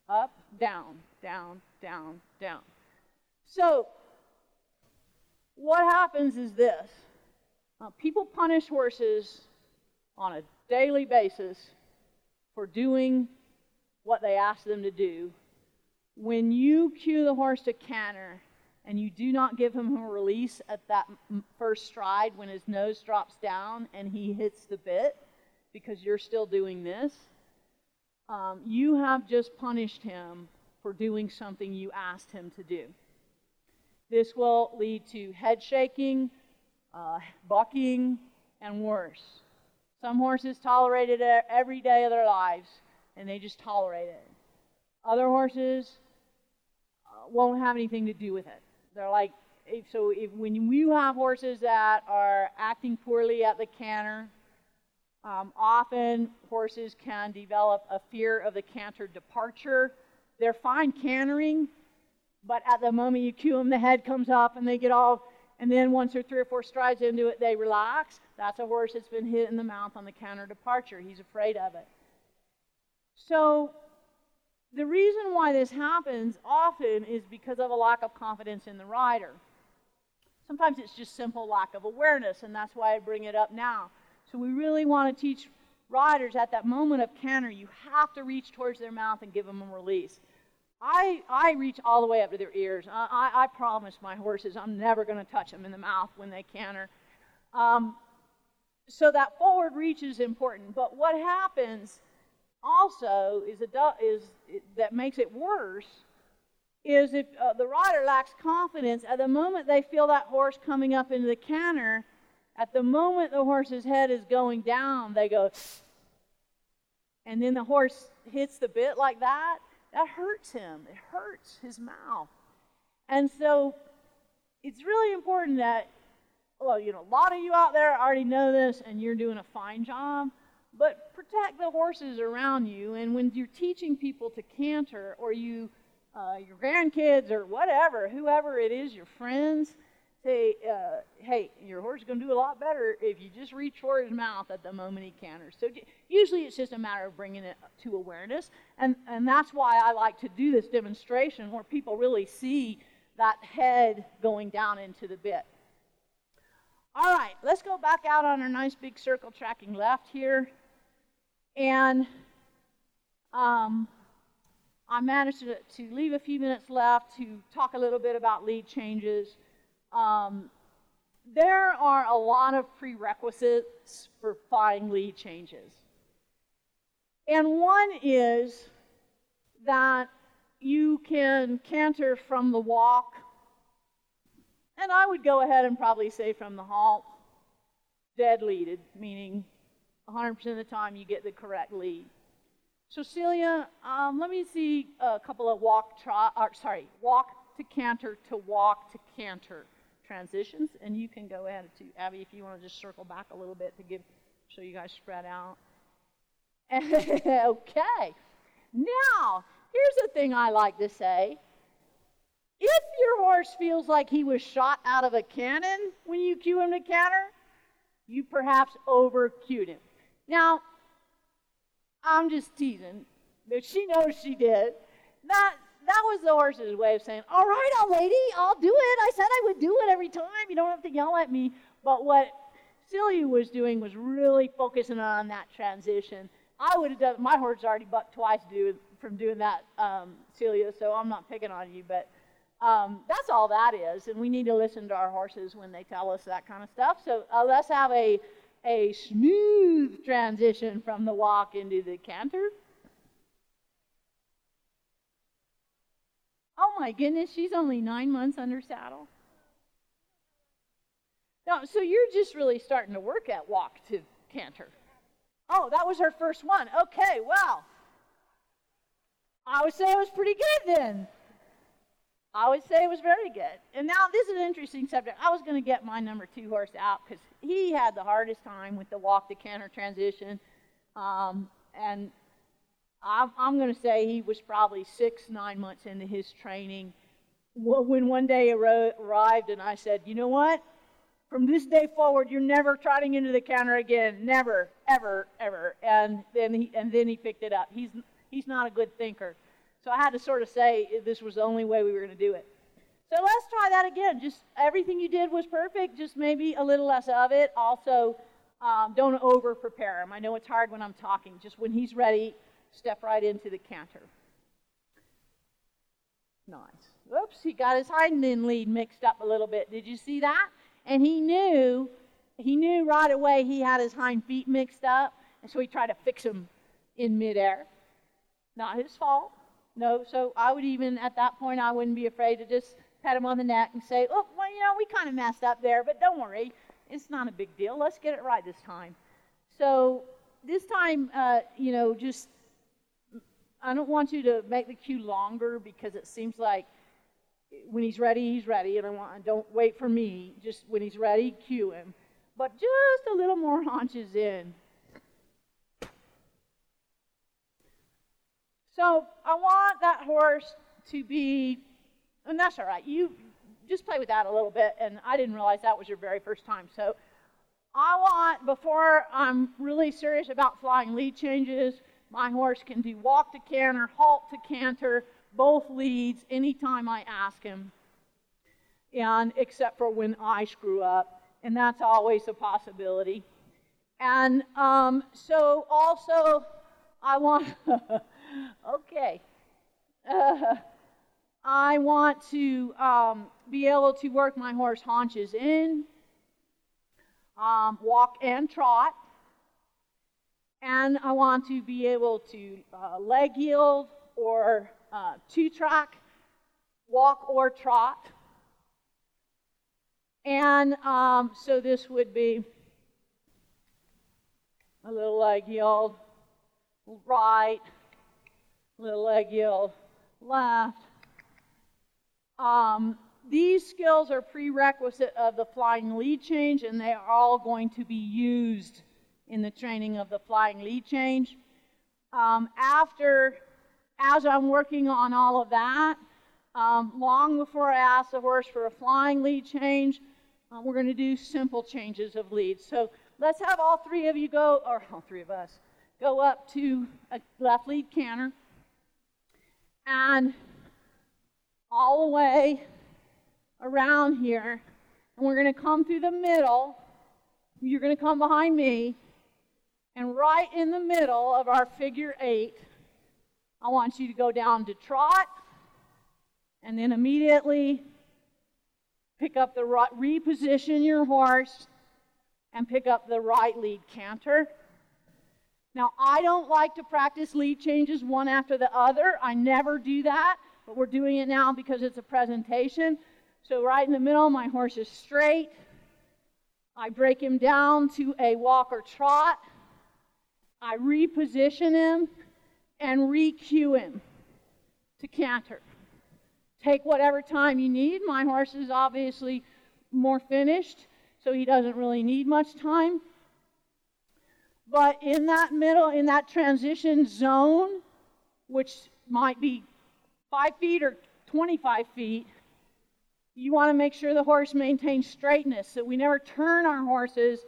Up, down, down, down, down. So, what happens is this uh, people punish horses on a daily basis for doing what they ask them to do when you cue the horse to canter and you do not give him a release at that first stride when his nose drops down and he hits the bit because you're still doing this, um, you have just punished him for doing something you asked him to do. This will lead to head shaking, uh, bucking, and worse. Some horses tolerate it every day of their lives, and they just tolerate it. Other horses won't have anything to do with it. They're like, if, so if, when you have horses that are acting poorly at the canter, um, often horses can develop a fear of the canter departure. They're fine cantering, but at the moment you cue them, the head comes up and they get all, and then once they're three or four strides into it, they relax. That's a horse that's been hit in the mouth on the canter departure. He's afraid of it. So the reason why this happens often is because of a lack of confidence in the rider. Sometimes it's just simple lack of awareness, and that's why I bring it up now. So we really want to teach riders at that moment of canter, you have to reach towards their mouth and give them a release. I, I reach all the way up to their ears. I, I, I promise my horses I'm never going to touch them in the mouth when they canter. Um, so that forward reach is important. But what happens also is, is that makes it worse is if uh, the rider lacks confidence at the moment they feel that horse coming up into the canter at the moment the horse's head is going down they go and then the horse hits the bit like that that hurts him it hurts his mouth and so it's really important that well you know a lot of you out there already know this and you're doing a fine job but protect the horses around you. And when you're teaching people to canter, or you, uh, your grandkids, or whatever, whoever it is, your friends, say, uh, hey, your horse is going to do a lot better if you just reach for his mouth at the moment he canters. So usually it's just a matter of bringing it to awareness. And, and that's why I like to do this demonstration where people really see that head going down into the bit. All right, let's go back out on our nice big circle tracking left here. And um, I managed to, to, leave a few minutes left to talk a little bit about lead changes. Um, there are a lot of prerequisites for flying lead changes. And one is that you can canter from the walk, and I would go ahead and probably say from the halt, dead leaded, meaning 100% of the time you get the correct lead. So Celia, um, let me see a couple of walk, try, or, sorry, walk to canter to walk to canter transitions, and you can go ahead to Abby if you want to just circle back a little bit to give so you guys spread out. okay. Now, here's the thing I like to say. If your horse feels like he was shot out of a cannon when you cue him to canter, you perhaps over cued him. Now, I'm just teasing, but she knows she did. That that was the horse's way of saying, "All right, old lady, I'll do it. I said I would do it every time. You don't have to yell at me." But what Celia was doing was really focusing on that transition. I would have done. My horse already bucked twice do, from doing that, um, Celia. So I'm not picking on you, but um, that's all that is. And we need to listen to our horses when they tell us that kind of stuff. So uh, let's have a a smooth transition from the walk into the canter. Oh my goodness, she's only nine months under saddle. No, so you're just really starting to work at walk to canter. Oh, that was her first one. Okay, well, I would say it was pretty good then. I would say it was very good. And now this is an interesting subject. I was going to get my number two horse out because he had the hardest time with the walk to canter transition. Um, and I'm, I'm going to say he was probably six, nine months into his training when one day arrived and I said, you know what? From this day forward, you're never trotting into the canter again. Never, ever, ever. And then he, and then he picked it up. He's, he's not a good thinker. So I had to sort of say this was the only way we were going to do it. So let's try that again. Just everything you did was perfect, just maybe a little less of it. Also, um, don't over prepare him. I know it's hard when I'm talking. Just when he's ready, step right into the canter. Nice. Oops, he got his hind end lead mixed up a little bit. Did you see that? And he knew, he knew right away he had his hind feet mixed up, and so he tried to fix them in midair. Not his fault. No, so I would even, at that point, I wouldn't be afraid to just pat him on the neck and say, oh, well, you know, we kind of messed up there, but don't worry. It's not a big deal. Let's get it right this time. So this time, uh, you know, just, I don't want you to make the cue longer because it seems like when he's ready, he's ready, and I want, don't wait for me. Just when he's ready, cue him. But just a little more haunches in. So I want that horse to be, and that's all right. You just play with that a little bit, and I didn't realize that was your very first time. So I want, before I'm really serious about flying lead changes, my horse can do walk to canter, halt to canter, both leads anytime I ask him, and except for when I screw up, and that's always a possibility. And um, so also, I want. okay. Uh, I want to um, be able to work my horse haunches in, um, walk and trot. And I want to be able to uh, leg yield or uh, two track, walk or trot. And um, so this would be a little leg yield, right, little leg yield left. Um, these skills are prerequisite of the flying lead change, and they are all going to be used in the training of the flying lead change. Um, after, as I'm working on all of that, um, long before I ask the horse for a flying lead change, uh, we're going to do simple changes of leads. So let's have all three of you go, or all three of us, go up to a left lead canter and all the way around here. And we're going to come through the middle. You're going to come behind me. And right in the middle of our figure eight, I want you to go down to trot and then immediately pick up the right, reposition your horse and pick up the right lead canter. Now, I don't like to practice lead changes one after the other. I never do that, but we're doing it now because it's a presentation. So, right in the middle, my horse is straight. I break him down to a walk or trot. I reposition him and re-cue him to canter. Take whatever time you need. My horse is obviously more finished, so he doesn't really need much time. But in that middle, in that transition zone, which might be five feet or 25 feet, you want to make sure the horse maintains straightness. So we never turn our horses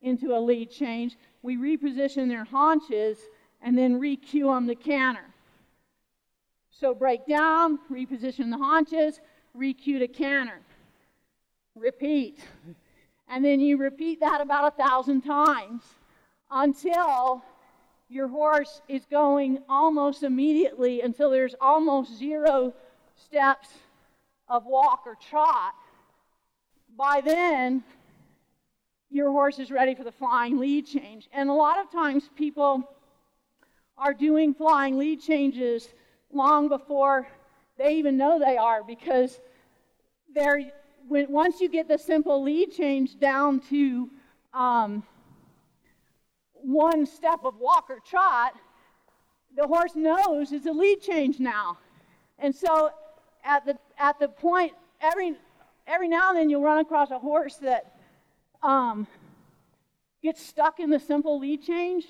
into a lead change. We reposition their haunches and then re-cue them to canter. So break down, reposition the haunches, re-cue to canter. Repeat. And then you repeat that about a thousand times until your horse is going almost immediately, until there's almost zero steps of walk or trot. By then, your horse is ready for the flying lead change. And a lot of times, people are doing flying lead changes long before they even know they are because they're when, once you get the simple lead change down to um, one step of walk or trot, the horse knows it's a lead change now. And so at the at the point every every now and then you'll run across a horse that um, gets stuck in the simple lead change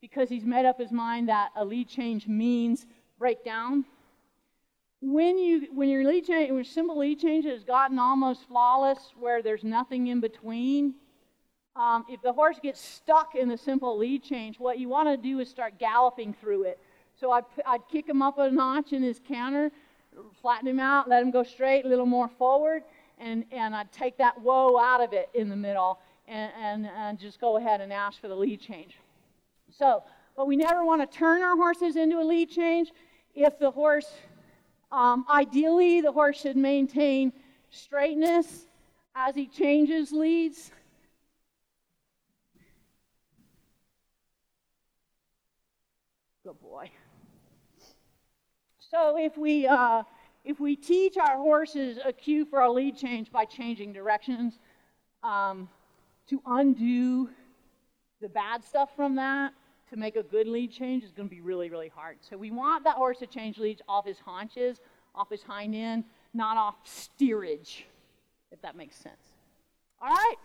because he's made up his mind that a lead change means breakdown. When you when your lead change when simple lead change has gotten almost flawless, where there's nothing in between, um, if the horse gets stuck in the simple lead change, what you want to do is start galloping through it. So I'd, I'd kick him up a notch in his canter, flatten him out, let him go straight, a little more forward, and, and I'd take that whoa out of it in the middle and, and, and just go ahead and ask for the lead change. So, but we never want to turn our horses into a lead change. If the horse, um, ideally, the horse should maintain straightness as he changes leads. Good boy. So if we uh, if we teach our horses a cue for a lead change by changing directions, um, to undo the bad stuff from that, to make a good lead change is going to be really, really hard. So we want that horse to change leads off his haunches, off his hind end, not off steerage, if that makes sense. All right?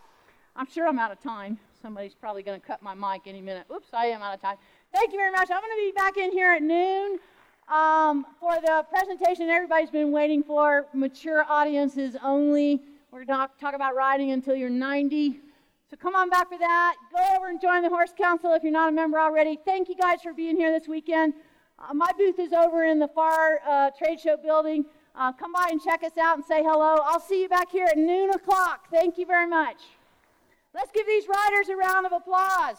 I'm sure I'm out of time. Somebody's probably going to cut my mic any minute. Oops, I am out of time. Thank you very much. I'm going to be back in here at noon. Um, for the presentation everybody's been waiting for, mature audiences only. We're going to talk about riding until you're 90. So come on back for that. Go over and join the Horse Council if you're not a member already. Thank you guys for being here this weekend. Uh, my booth is over in the far uh, trade show building. Uh, come by and check us out and say hello. I'll see you back here at noon o'clock. Thank you very much. Let's give these riders a round of applause.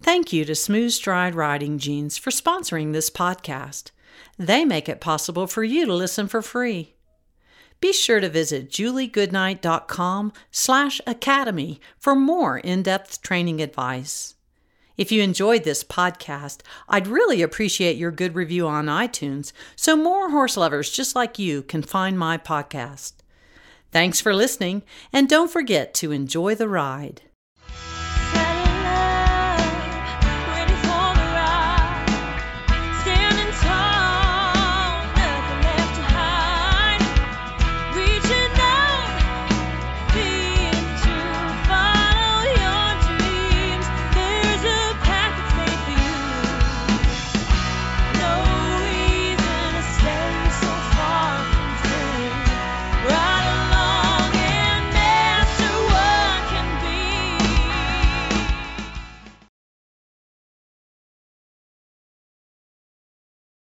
Thank you to Smooth Stride Riding Jeans for sponsoring this podcast. They make it possible for you to listen for free. Be sure to visit juliegoodnight.com slash academy for more in-depth training advice. If you enjoyed this podcast, I'd really appreciate your good review on iTunes so more horse lovers just like you can find my podcast. Thanks for listening, and don't forget to enjoy the ride.